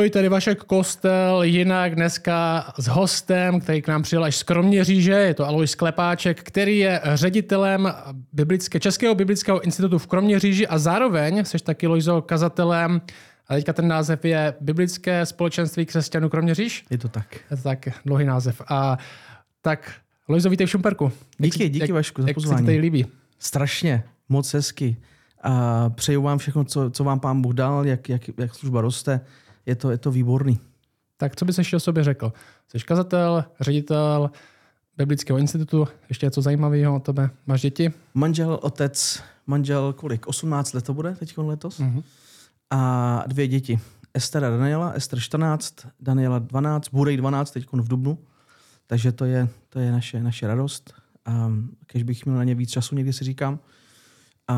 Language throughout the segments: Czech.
Ahoj, tady Vašek Kostel, jinak dneska s hostem, který k nám přijel až z Kroměříže, je to Alois Sklepáček, který je ředitelem biblické, Českého biblického institutu v Kroměříži a zároveň jsi taky Lojzo kazatelem a teďka ten název je Biblické společenství křesťanů Kroměříž? Je to tak. Je to tak, dlouhý název. A tak, Lojzo, vítej v Šumperku. Díky, díky jak, Vašku za jak pozvání. Jak se tady líbí? Strašně, moc hezky. A přeju vám všechno, co, co vám pán Bůh dal, jak, jak, jak služba roste. Je to, je to výborný. Tak co bys ještě o sobě řekl? Jsi kazatel, ředitel Biblického institutu, ještě něco zajímavého o tebe? Máš děti? Manžel, otec, manžel kolik? 18 let to bude teď letos? Mm-hmm. A dvě děti. Ester a Daniela, Ester 14, Daniela 12, bude jí 12 teď v Dubnu. Takže to je, to je naše, naše radost. A když bych měl na ně víc času, někdy si říkám, a,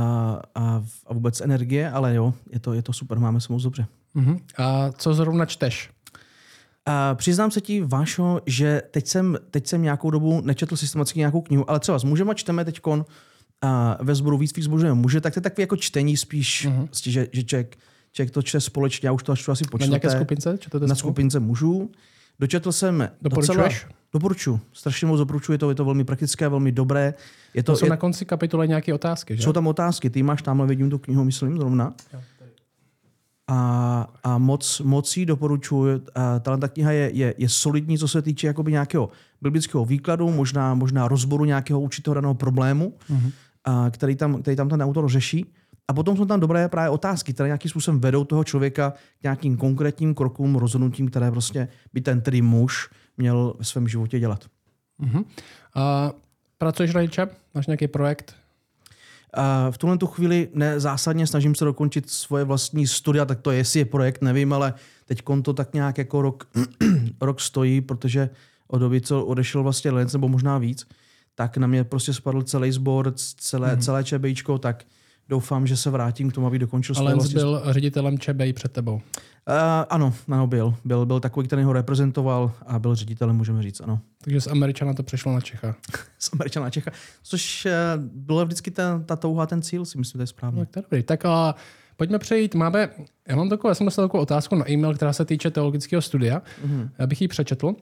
a, a vůbec energie, ale jo, je to, je to super, máme se moc dobře. Uh-huh. A co zrovna čteš? A přiznám se ti, Vášo, že teď jsem, teď jsem nějakou dobu nečetl systematicky nějakou knihu, ale třeba s a čteme teď ve sboru víc víc muže, muže, tak to je takový jako čtení spíš, uh-huh. vlastně, že, že člověk, člověk to čte společně, já už to čtu asi po Na nějaké skupince? Čtete na skupince mužů. Dočetl jsem? Docela, doporučuji. Strašně moc doporučuji, je to, je to velmi praktické, velmi dobré. Je to, to jsou je, na konci kapitole nějaké otázky, že? Jsou tam otázky, ty máš tamhle, vidím tu knihu, myslím, zrovna. A, a moc, moc ji doporučuji. Tahle ta kniha je, je, je solidní, co se týče jakoby nějakého biblického výkladu, možná, možná rozboru nějakého určitého daného problému, mm-hmm. a, který, tam, který tam ten autor řeší. A potom jsou tam dobré právě otázky, které nějakým způsobem vedou toho člověka k nějakým konkrétním krokům, rozhodnutím, které prostě by ten tedy muž měl ve svém životě dělat. Uh-huh. A pracuješ na něčem? Máš nějaký projekt? V tuhle tu chvíli ne, zásadně snažím se dokončit svoje vlastní studia, tak to je, jestli je projekt, nevím, ale teď to tak nějak jako rok, rok stojí, protože od doby, co odešel vlastně Lenz, nebo možná víc, tak na mě prostě spadl celý sbor, celé, mm-hmm. celé čebejčko, tak doufám, že se vrátím k tomu, aby dokončil Ale byl ředitelem ČBI před tebou. Uh, ano, ano, byl. byl. Byl takový, který ho reprezentoval a byl ředitelem, můžeme říct, ano. Takže z Američana to přešlo na Čecha. z Američana na Čecha, což uh, byla vždycky ta, ta touha, ten cíl, si myslím, že to je správně. No, tak dobrý. Tak uh, pojďme přejít. Máme, já mám takovou, já jsem dostal takovou otázku na e-mail, která se týče teologického studia. Mm-hmm. Já bych ji přečetl.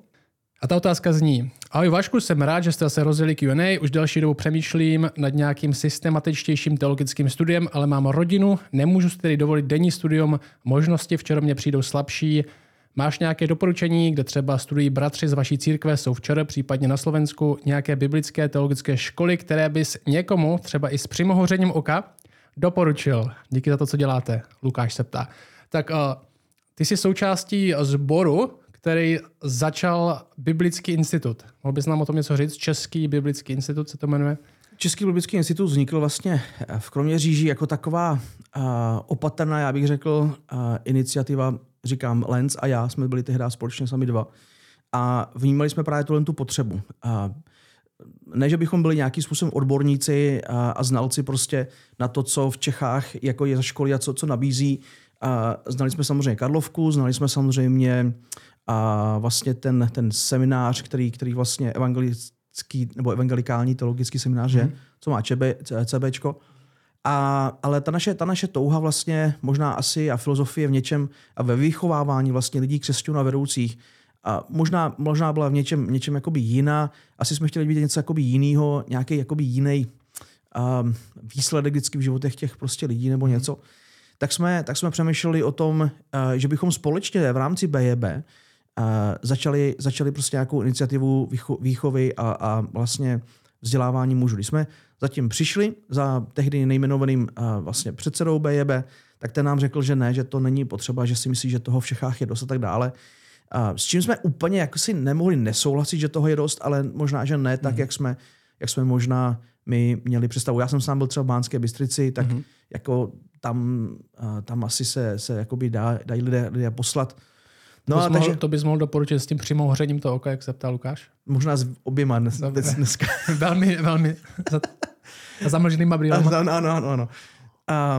A ta otázka zní, ahoj Vašku, jsem rád, že jste se rozjeli Q&A, už delší dobu přemýšlím nad nějakým systematičtějším teologickým studiem, ale mám rodinu, nemůžu si tedy dovolit denní studium, možnosti v mě přijdou slabší. Máš nějaké doporučení, kde třeba studují bratři z vaší církve, jsou včera, případně na Slovensku, nějaké biblické teologické školy, které bys někomu, třeba i s přimohořením oka, doporučil? Díky za to, co děláte, Lukáš se ptá. Tak uh, ty jsi součástí sboru, který začal Biblický institut. Mohl bys nám o tom něco říct? Český Biblický institut se to jmenuje? Český biblický institut vznikl vlastně v Kroměříži jako taková uh, opatrná, já bych řekl, uh, iniciativa, říkám, Lenz a já jsme byli tehdy společně sami dva. A vnímali jsme právě tuhle tu potřebu. Uh, ne, že bychom byli nějakým způsobem odborníci a, a znalci prostě na to, co v Čechách jako je za školy a co, co nabízí. A znali jsme samozřejmě Karlovku, znali jsme samozřejmě a vlastně ten, ten seminář, který, který vlastně evangelický nebo evangelikální teologický seminář je, mm. co má ČB, CBčko. A, ale ta naše, ta naše touha vlastně možná asi a filozofie v něčem a ve vychovávání vlastně lidí křesťanů a vedoucích a možná, možná byla v něčem, něčem jakoby jiná. Asi jsme chtěli vidět něco jakoby jiného, nějaký jakoby jiný um, výsledek vždycky v životech těch prostě lidí nebo mhm. něco. Tak jsme, tak jsme přemýšleli o tom, uh, že bychom společně v rámci BJB začali, začali prostě nějakou iniciativu výchovy a, a vlastně vzdělávání mužů. Když jsme zatím přišli za tehdy nejmenovaným vlastně předsedou BJB, tak ten nám řekl, že ne, že to není potřeba, že si myslí, že toho v Čechách je dost a tak dále. A s čím jsme úplně jako si nemohli nesouhlasit, že toho je dost, ale možná, že ne tak, mm. jak, jsme, jak jsme možná my měli představu. Já jsem sám byl třeba v Bánské Bystrici, tak mm. jako tam, tam asi se, se jakoby dá, dají lidé, lidé poslat No, to, bys takže... mohl, to bys mohl doporučit s tím přimohořením toho oka, jak se ptá Lukáš? Možná s oběma dnes, dnes, dneska. velmi, velmi. Za, zamlženýma brýlema. Ano, ano, ano. ano.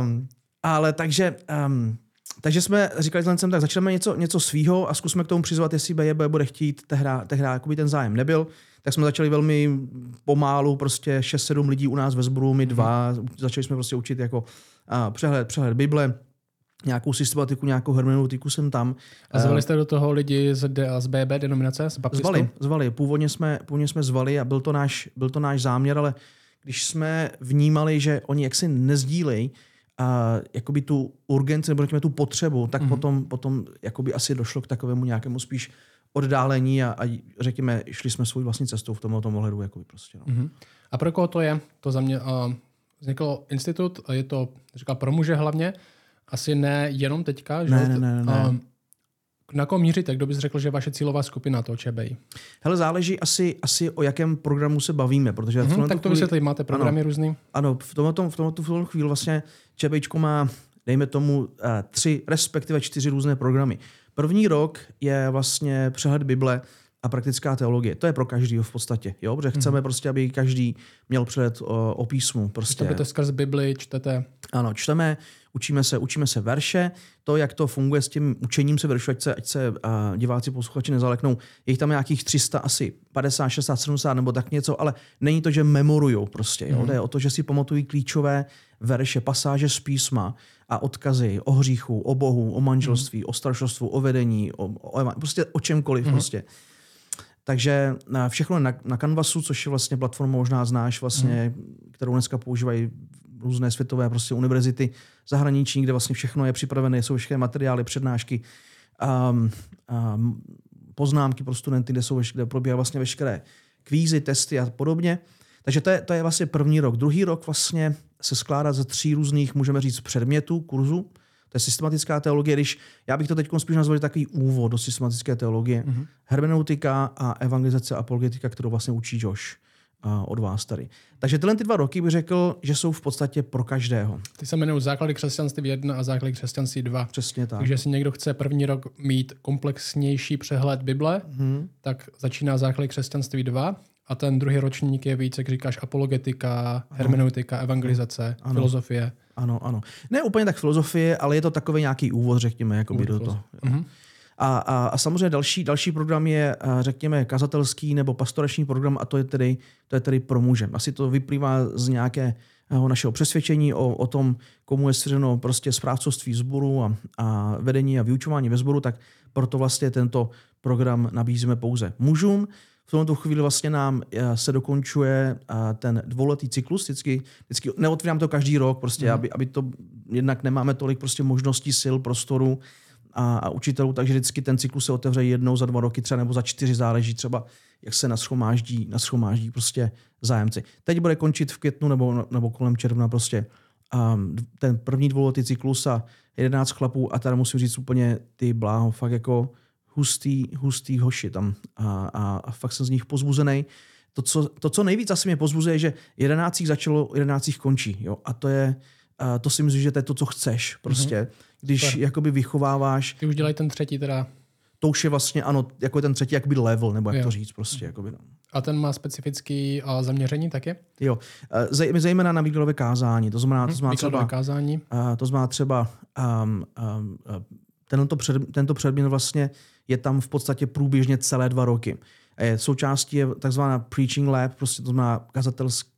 Um, ale takže, um, takže jsme říkali s tak začneme něco, něco svýho a zkusme k tomu přizvat, jestli BJB bude chtít. Tehda, tehda jakoby ten zájem nebyl. Tak jsme začali velmi pomálu, prostě 6-7 lidí u nás ve sboru, my dva. Mm. Začali jsme prostě učit jako uh, přehled, přehled Bible, nějakou systematiku, nějakou hermeneutiku jsem tam. A zvali jste do toho lidi z, z BB denominace, z baptistů? Zvali, zvali. Původně jsme, původně jsme zvali a byl to, náš, byl to náš záměr, ale když jsme vnímali, že oni jaksi nezdílejí a jakoby tu urgenci nebo tu potřebu, tak mm-hmm. potom, potom jakoby asi došlo k takovému nějakému spíš oddálení a, a řekněme, šli jsme svou vlastní cestou v tomto ohledu. Jakoby prostě, no. mm-hmm. A pro koho to je? To za mě uh, vznikl institut, je to říkal pro muže hlavně, asi ne jenom teďka. Že? Ne, ne, ne, ne. Uh, na kom míříte? Kdo bys řekl, že vaše cílová skupina to ČBI? Hele, záleží asi, asi o jakém programu se bavíme, protože... Mm-hmm, tak to chvíli... vysvětlí, máte programy ano, různý? Ano, v tomto, v tomto, v tomto chvíli vlastně ČBIčko má, dejme tomu, uh, tři, respektive čtyři různé programy. První rok je vlastně přehled Bible a praktická teologie. To je pro každého v podstatě, jo? protože chceme hmm. prostě, aby každý měl přehled o, o písmu. Prostě. To skrz Bibli čtete. Ano, čteme, učíme se, učíme se verše, to, jak to funguje s tím učením se veršu, ať se, ať se uh, diváci, posluchači nezaleknou, je jich tam nějakých 300, asi 50, 60, 70 nebo tak něco, ale není to, že memorujou prostě. Jo? Mm. Jde o to, že si pamatují klíčové verše, pasáže z písma a odkazy o hříchu, o Bohu, o manželství, mm. o staršostvu, o vedení, o, o, prostě o čemkoliv mm. prostě. Takže všechno na, na Canvasu, což je vlastně platforma, možná znáš, vlastně, mm. kterou dneska používají různé světové prostě univerzity zahraniční, kde vlastně všechno je připravené, jsou všechny materiály, přednášky, um, um, poznámky pro studenty, kde, jsou, kde probíhají vlastně veškeré kvízy, testy a podobně. Takže to je, to je vlastně první rok. Druhý rok vlastně se skládá ze tří různých, můžeme říct, předmětů, kurzu. To je systematická teologie, když já bych to teď spíš nazval takový úvod do systematické teologie. Mm-hmm. Hermeneutika a evangelizace a apologetika, kterou vlastně učí Josh od vás tady. Takže tyhle ty dva roky bych řekl, že jsou v podstatě pro každého. Ty se jmenují základy křesťanství 1 a základy křesťanství 2. Přesně tak. Takže jestli někdo chce první rok mít komplexnější přehled Bible, hmm. tak začíná základy křesťanství 2 a ten druhý ročník je víc, jak říkáš, apologetika, hermeneutika, evangelizace, ano. filozofie. Ano, ano. Ne úplně tak filozofie, ale je to takový nějaký úvod, řekněme, jako by do toho. Mm-hmm. A, a, a samozřejmě další, další program je, řekněme, kazatelský nebo pastorační program a to je tedy, to je tedy pro muže. Asi to vyplývá z nějaké našeho přesvědčení o, o tom, komu je svěřeno prostě správcovství sboru a, a vedení a vyučování ve sboru, tak proto vlastně tento program nabízíme pouze mužům. V tomto chvíli vlastně nám se dokončuje ten dvouletý cyklus, vždycky, vždycky neotvírám to každý rok, prostě, mm. aby, aby to jednak nemáme tolik prostě možností, sil, prostoru, a, a učitelů, takže vždycky ten cyklus se otevře jednou za dva roky třeba nebo za čtyři, záleží třeba, jak se naschomáždí, naschomáždí prostě zájemci. Teď bude končit v květnu nebo, nebo kolem června prostě um, ten první dvouletý cyklus a 11 chlapů a teda musím říct úplně ty bláho, fakt jako hustý, hustý hoši tam a, a, a fakt jsem z nich pozbuzený. To co, to, co nejvíc asi mě pozbuzuje, že 11 začalo, 11 končí. Jo? A to je, a to si myslím, že to je to, co chceš. Prostě. Mm-hmm když Super. jakoby vychováváš... Ty už dělají ten třetí teda. To už je vlastně, ano, jako ten třetí jakoby level, nebo jak jo. to říct prostě. Jakoby, no. A ten má specifický uh, zaměření taky? Jo, uh, zejména na výkladové kázání. To znamená, to hm, znamená třeba... kázání. Uh, to znamená třeba um, um, tento, před, tento předmět vlastně je tam v podstatě průběžně celé dva roky. Je, součástí je takzvaná preaching lab, prostě to znamená kazatelský,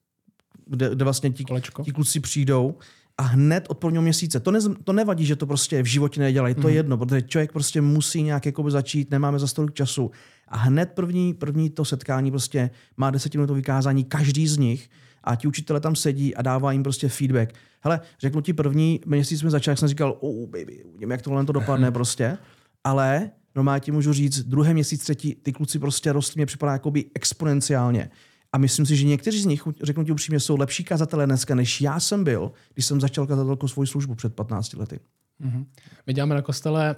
kde, kde vlastně ti, ti kluci přijdou a hned od prvního měsíce. To, ne, to nevadí, že to prostě v životě nedělají, to mm. je mhm. jedno, protože člověk prostě musí nějak jakoby začít, nemáme za tolik času. A hned první, první to setkání prostě má desetiminutový vykázání každý z nich a ti učitele tam sedí a dává jim prostě feedback. Hele, řeknu ti první měsíc jsme začali, jak jsem říkal, oh baby, uvidím, jak tohle to dopadne prostě. Ale normálně ti můžu říct, druhý měsíc, třetí, ty kluci prostě rostly, mě připadá jakoby exponenciálně. A myslím si, že někteří z nich, řeknu ti upřímně, jsou lepší kazatelé dneska, než já jsem byl, když jsem začal kazatelkou svou službu před 15 lety. Mm-hmm. My děláme na kostele,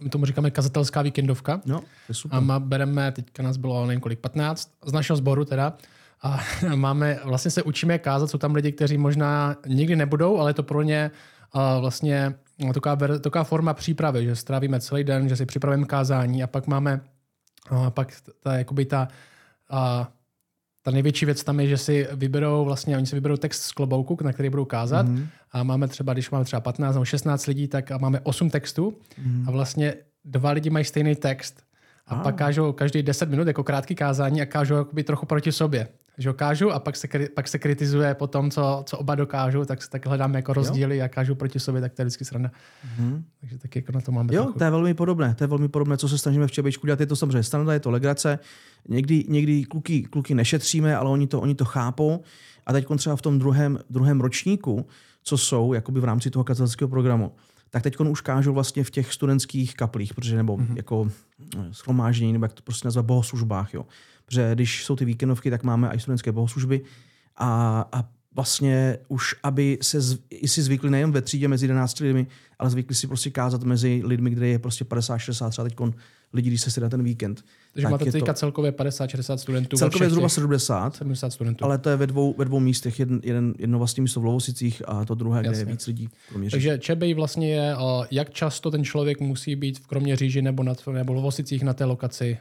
my tomu říkáme kazatelská víkendovka. No, to je super. A má, bereme, teďka nás bylo nevím kolik, 15, z našeho sboru teda. A máme, vlastně se učíme kázat, jsou tam lidi, kteří možná nikdy nebudou, ale je to pro ně vlastně taková, taková forma přípravy, že strávíme celý den, že si připravíme kázání a pak máme a pak ta, jakoby ta a ta největší věc tam je, že si vyberou, vlastně oni si vyberou text z klobouku, na který budou kázat mm-hmm. a máme třeba, když máme třeba 15 nebo 16 lidí, tak máme 8 textů mm-hmm. a vlastně dva lidi mají stejný text a ah. pak kážou každý 10 minut jako krátký kázání a kážou jakoby trochu proti sobě. že jo, kážu a pak se, pak se kritizuje po tom, co, co oba dokážou, tak, se tak hledáme jako rozdíly a kážu proti sobě, tak to je vždycky sranda. Mm-hmm. Takže taky jako na to máme Jo, trochu. to je velmi podobné. To je velmi podobné, co se snažíme v Čebečku dělat. Je to samozřejmě standard, je to legrace. Někdy, někdy kluky, kluky nešetříme, ale oni to, oni to chápou. A teď třeba v tom druhém, druhém ročníku, co jsou jakoby v rámci toho kazatelského programu, tak teď už kážou vlastně v těch studentských kaplích, protože nebo mm-hmm. jako eh, schromáždění, nebo jak to prostě nazvat, bohoslužbách. Jo. Protože když jsou ty víkendovky, tak máme i studentské bohoslužby a, a vlastně už, aby se z, i si zvykli nejen ve třídě mezi 11 lidmi, ale zvykli si prostě kázat mezi lidmi, kde je prostě 50, 60 třeba teď lidí, když se sedá ten víkend. Takže máte teďka to... celkově 50-60 studentů. Celkově zhruba 70, 70 studentů. ale to je ve dvou, ve dvou místech. Jeden, jeden, jedno vlastní místo v Lovosicích a to druhé, Jasně. kde je víc lidí. Takže Čebej vlastně je, jak často ten člověk musí být v Kroměříži nebo, na, nebo v Lovosicích na té lokaci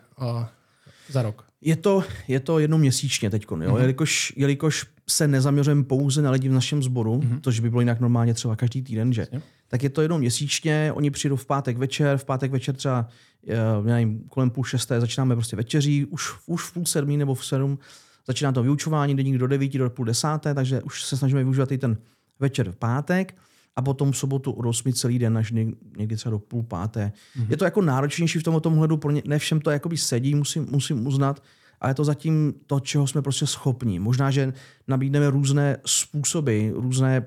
za rok? Je to, je to jednou měsíčně teď, mm-hmm. jelikož, jelikož se nezaměřujeme pouze na lidi v našem sboru, mm-hmm. což by bylo jinak normálně třeba každý týden, že? Jasně. Tak je to jednou měsíčně, oni přijdou v pátek večer, v pátek večer třeba já nevím, kolem půl šesté začínáme prostě večeří, už, už v půl sedmí nebo v sedm začíná to vyučování, denník do devíti, do půl desáté, takže už se snažíme využívat i ten večer v pátek a potom v sobotu od 8 celý den až někdy třeba do půl páté. Mm-hmm. Je to jako náročnější v tomto hledu, pro ně, ne všem to jakoby sedí, musím, musím uznat, ale je to zatím to, čeho jsme prostě schopní. Možná, že nabídneme různé způsoby, různé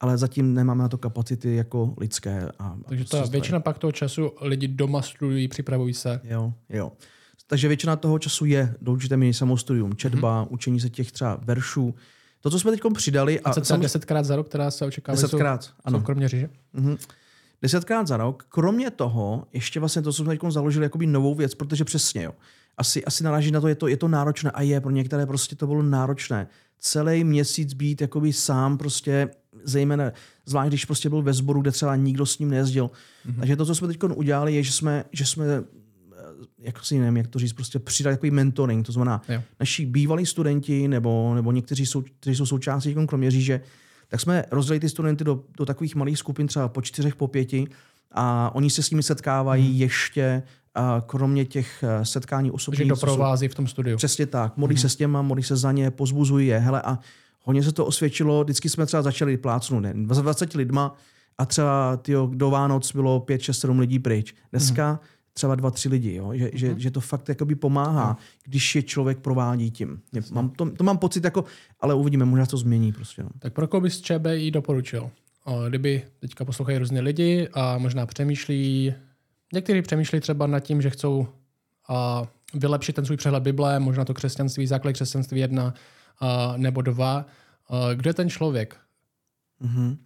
ale zatím nemáme na to kapacity jako lidské. A, Takže ta většina pak toho času lidi doma studují, připravují se. Jo, jo. Takže většina toho času je do určité míry samostudium, četba, mm-hmm. učení se těch třeba veršů. To, co jsme teď přidali... A, a sam... desetkrát za rok, která se očekává, desetkrát, jsou, ano. jsou kromě říže? Mm-hmm. Desetkrát za rok. Kromě toho, ještě vlastně to, co jsme teď založili, jakoby novou věc, protože přesně, jo. Asi, asi naráží na to, je to, je to náročné a je, pro některé prostě to bylo náročné. Celý měsíc být jakoby sám prostě zejména, zvlášť když prostě byl ve sboru, kde třeba nikdo s ním nejezdil. Mm-hmm. Takže to, co jsme teď udělali, je, že jsme, že jsme jak si nevím, jak to říct, prostě přidali takový mentoring, to znamená jo. naši bývalí studenti nebo, nebo někteří, jsou, kteří jsou součástí Kroměříže, tak jsme rozdělili ty studenty do, do takových malých skupin, třeba po čtyřech, po pěti a oni se s nimi setkávají hmm. ještě a kromě těch eh, setkání osobních. Takže doprovází v tom studiu. Přesně tak. Modlí hmm. se s těma, modlí se za ně, pozbuzují je. Hele, a Hodně se to osvědčilo, vždycky jsme třeba začali plácnout ne, 20 lidma a třeba tyjo, do Vánoc bylo 5, 6, 7 lidí pryč. Dneska mm. Třeba 2, 3 lidi, jo? Že, mm. že, že, to fakt jakoby pomáhá, když je člověk provádí tím. Mám, to, to, mám pocit, jako, ale uvidíme, možná to změní. Prostě, no. Tak pro koho bys ČBI doporučil? O, kdyby teďka poslouchají různé lidi a možná přemýšlí, někteří přemýšlí třeba nad tím, že chcou a, vylepšit ten svůj přehled Bible, možná to křesťanství, základ křesťanství jedna, uh, nebo dva. Uh, kdo je ten člověk? Mm-hmm.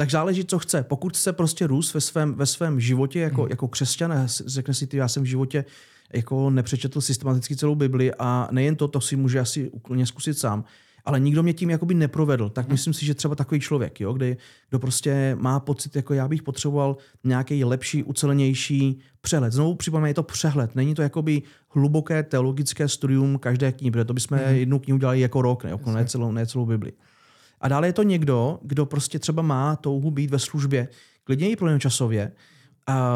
Tak záleží, co chce. Pokud chce prostě růst ve svém, ve svém životě jako, mm. jako křesťan, řekne si ty, já jsem v životě jako nepřečetl systematicky celou Bibli a nejen to, to si může asi úplně zkusit sám, ale nikdo mě tím jakoby neprovedl, tak hmm. myslím si, že třeba takový člověk, jo, kde, kdo prostě má pocit, jako já bych potřeboval nějaký lepší, ucelenější přehled. Znovu připomínám, je to přehled, není to jakoby hluboké teologické studium každé knihy, protože to bychom hmm. jednu knihu dělali jako rok, ne, jako ne, celou, ne celou Bibli. A dále je to někdo, kdo prostě třeba má touhu být ve službě, klidně i časově,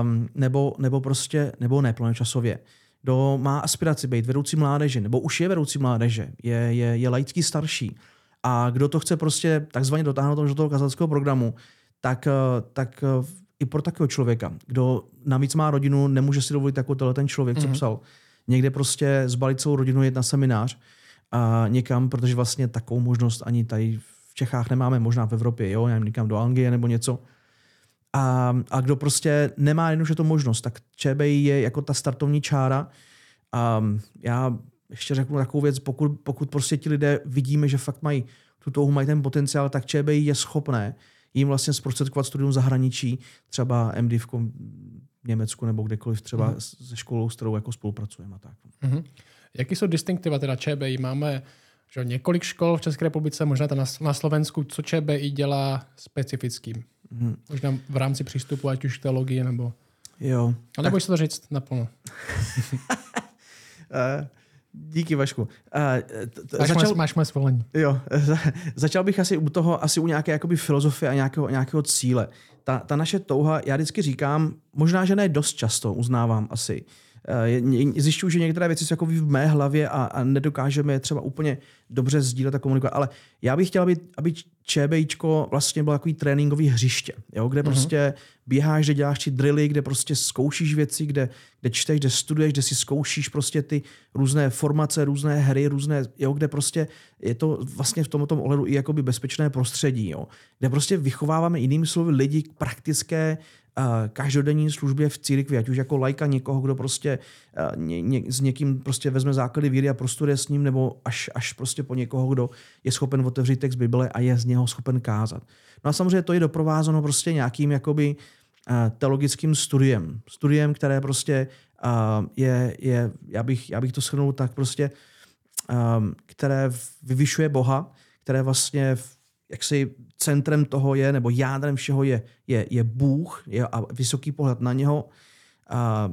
um, nebo, nebo prostě, nebo ne časově kdo má aspiraci být vedoucí mládeže, nebo už je vedoucí mládeže, je, je, je laický starší, a kdo to chce prostě takzvaně dotáhnout do toho kazatelského programu, tak, eh, tak eh, i pro takového člověka, kdo navíc má rodinu, nemůže si dovolit jako tenhle ten člověk, mm-hmm. co mhm. psal, někde prostě zbalit celou rodinu, jet na seminář a někam, protože vlastně takovou možnost ani tady v Čechách nemáme, možná v Evropě, jo, já někam do Anglie nebo něco, a, a kdo prostě nemá jednoduše to možnost, tak ČBI je jako ta startovní čára. A já ještě řeknu takovou věc, pokud, pokud prostě ti lidé vidíme, že fakt mají tu touhu, mají ten potenciál, tak ČBI je schopné jim vlastně zprostředkovat studium zahraničí, třeba MD v Německu nebo kdekoliv, třeba mm. se školou, s kterou jako spolupracujeme. Tak. Mm-hmm. Jaký jsou distinktiva teda ČBI? Máme že několik škol v České republice, možná na, na Slovensku, co ČBI dělá specifickým? Hmm. Možná v rámci přístupu, ať už teologie nebo... Jo. A nebo tak... to říct naplno. Eh, díky, Vašku. Uh, máš, začal... máš moje svolení. Jo, začal bych asi u toho, asi u nějaké jakoby filozofie a nějakého, nějakého cíle. Ta, ta naše touha, já vždycky říkám, možná, že ne dost často, uznávám asi, zjišťuju, že některé věci jsou jako v mé hlavě a, a nedokážeme je třeba úplně dobře sdílet a komunikovat, ale já bych chtěl, aby, aby ČBIčko vlastně bylo takový tréninkový hřiště, jo, kde uh-huh. prostě běháš, kde děláš ti drily, kde prostě zkoušíš věci, kde, kde čteš, kde studuješ, kde si zkoušíš prostě ty různé formace, různé hry, různé, jo, kde prostě je to vlastně v tomto ohledu i jakoby bezpečné prostředí, jo, kde prostě vychováváme jinými slovy lidi k praktické každodenní službě v církvi, ať už jako lajka někoho, kdo prostě uh, ně, ně, s někým prostě vezme základy víry a prostuduje s ním, nebo až, až prostě po někoho, kdo je schopen otevřít text Bible a je z něho schopen kázat. No a samozřejmě to je doprovázeno prostě nějakým jakoby uh, teologickým studiem. Studiem, které prostě je, je já, bych, já bych to shrnul tak prostě, které vyvyšuje Boha, které vlastně jaksi centrem toho je, nebo jádrem všeho je, je, je Bůh je, a vysoký pohled na něho, a,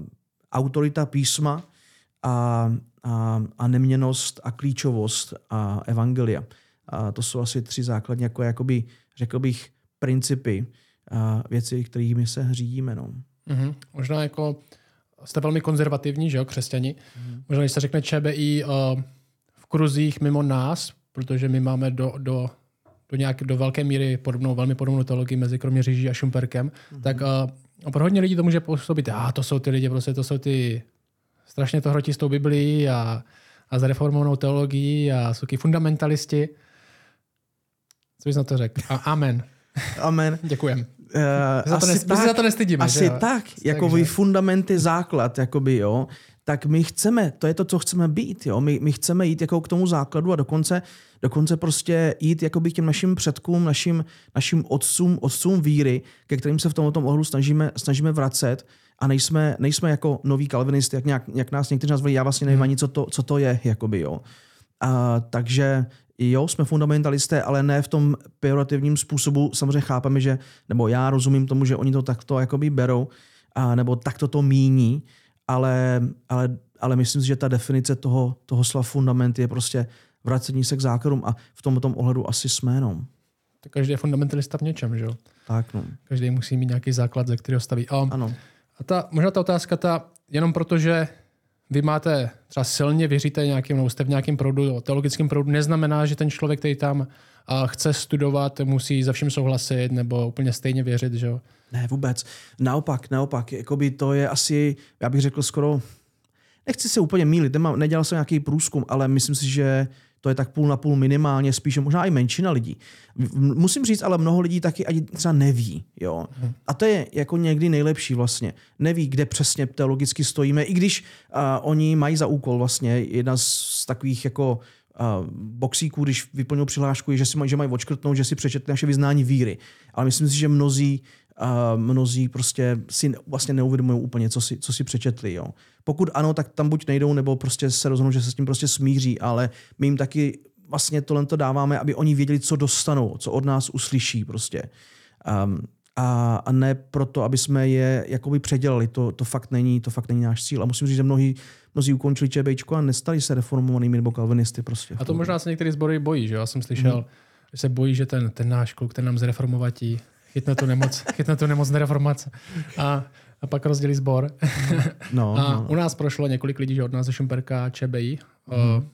autorita písma a, a, a neměnost a klíčovost a evangelia. A to jsou asi tři základní, jako jakoby, řekl bych, principy a věci, kterými se řídíme. No. Mm-hmm. Možná jako jste velmi konzervativní, že jo, křesťani. Mm-hmm. Možná, když se řekne ČBI uh, v kruzích mimo nás, protože my máme do, do do, nějaké, do velké míry podobnou, velmi podobnou teologii mezi kromě Říží a Šumperkem, mm-hmm. tak uh, pro hodně lidí to může působit, a ah, to jsou ty lidi, prostě to jsou ty strašně to hrotí s tou Biblií a, a s reformovanou teologií a jsou fundamentalisti. Co bys na to řekl? A, amen. Amen. Děkujem. Uh, za to, asi ne, tak, za to nestydíme. Asi že? tak, jako by fundamenty základ, jakoby, jo tak my chceme, to je to, co chceme být. Jo? My, my chceme jít jako k tomu základu a dokonce, dokonce prostě jít jako k těm našim předkům, našim, našim otcům, otcům víry, ke kterým se v tomto ohledu snažíme, snažíme vracet a nejsme, nejsme jako noví kalvinisty, jak, nějak, jak nás někteří nazvali, já vlastně nevím hmm. ani, co to, co to je. Jakoby, jo. A, takže jo, jsme fundamentalisté, ale ne v tom pejorativním způsobu. Samozřejmě chápeme, že, nebo já rozumím tomu, že oni to takto jakoby berou, a, nebo takto to míní, ale, ale, ale myslím si, že ta definice toho, toho slova fundament je prostě vracení se k základům a v tomto ohledu asi jsme. No. To každý je fundamentalista v něčem, že jo? Tak, no. Každý musí mít nějaký základ, ze kterého staví. A, ano. A ta, možná ta otázka, ta, jenom protože vy máte třeba silně věříte nějakým, nebo jste v nějakém proudu, teologickém proudu, neznamená, že ten člověk, který tam chce studovat, musí za vším souhlasit nebo úplně stejně věřit, že jo? Ne, vůbec. Naopak, naopak. Jakoby to je asi, já bych řekl skoro, nechci se úplně mílit, nedělal jsem nějaký průzkum, ale myslím si, že to je tak půl na půl minimálně, spíše možná i menšina lidí. Musím říct, ale mnoho lidí taky ani třeba neví. Jo? Hmm. A to je jako někdy nejlepší vlastně. Neví, kde přesně teologicky stojíme, i když uh, oni mají za úkol vlastně jedna z takových jako uh, boxíků, když vyplňují přihlášku, že si mají, že mají odškrtnout, že si přečetli naše vyznání víry. Ale myslím si, že mnozí a mnozí prostě si vlastně neuvědomují úplně, co si, co si přečetli. Jo. Pokud ano, tak tam buď nejdou, nebo prostě se rozhodnou, že se s tím prostě smíří, ale my jim taky vlastně tohle to dáváme, aby oni věděli, co dostanou, co od nás uslyší prostě. Um, a, a ne proto, aby jsme je jakoby předělali. To, to, fakt není, to fakt není náš cíl. A musím říct, že mnohí, mnozí ukončili ČBčko a nestali se reformovanými nebo kalvinisty. Prostě. A to možná se některý sbory bojí, že Já jsem slyšel, mm. že se bojí, že ten, ten náš kluk, ten nám zreformovatí, chytne tu nemoc, chytne tu nemoc nereformace. A, a pak rozdělí sbor. No, a no. u nás prošlo několik lidí, že od nás ze Šumperka ČBI. Mm.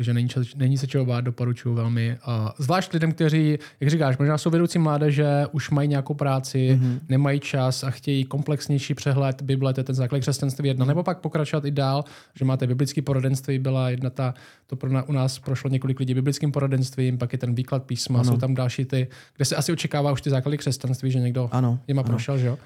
Takže není, není se čeho bát, doporučuju velmi. A zvlášť lidem, kteří, jak říkáš, možná jsou vedoucí mládeže, už mají nějakou práci, mm-hmm. nemají čas a chtějí komplexnější přehled Bible, to je ten základ křesťanství jedna, nebo pak pokračovat i dál, že máte biblické poradenství, byla jedna ta, to pro na, u nás prošlo několik lidí biblickým poradenstvím, pak je ten výklad písma, ano. jsou tam další ty, kde se asi očekává už ty základy křesťanství, že někdo ano, jima ano. prošel, že jo?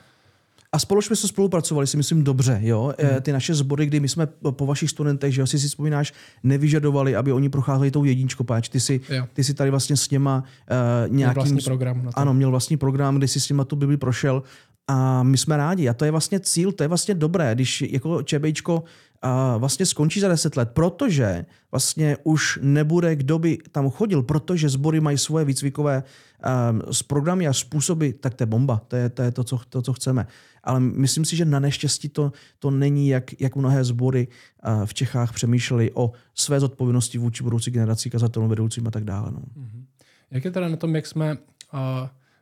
A spolu jsme se spolupracovali, si myslím, dobře. Jo? Hmm. Ty naše sbory, kdy my jsme po vašich studentech, že asi si vzpomínáš, nevyžadovali, aby oni procházeli tou jedničkou, páč. Ty si, ty si tady vlastně s něma uh, nějakým... Měl vlastní program. Na to. Ano, měl vlastní program, kdy si s nima tu Bibli prošel. A my jsme rádi. A to je vlastně cíl, to je vlastně dobré, když jako ČBčko a vlastně skončí za deset let, protože vlastně už nebude, kdo by tam chodil, protože sbory mají svoje výcvikové um, z programy a způsoby, tak to je bomba, to je to, je to, co, to co chceme. Ale myslím si, že na neštěstí to, to není, jak, jak mnohé sbory uh, v Čechách přemýšleli o své zodpovědnosti vůči budoucí generaci kazatelům, vedoucím a tak dále. No. Mm-hmm. Jak je teda na tom, jak jsme uh,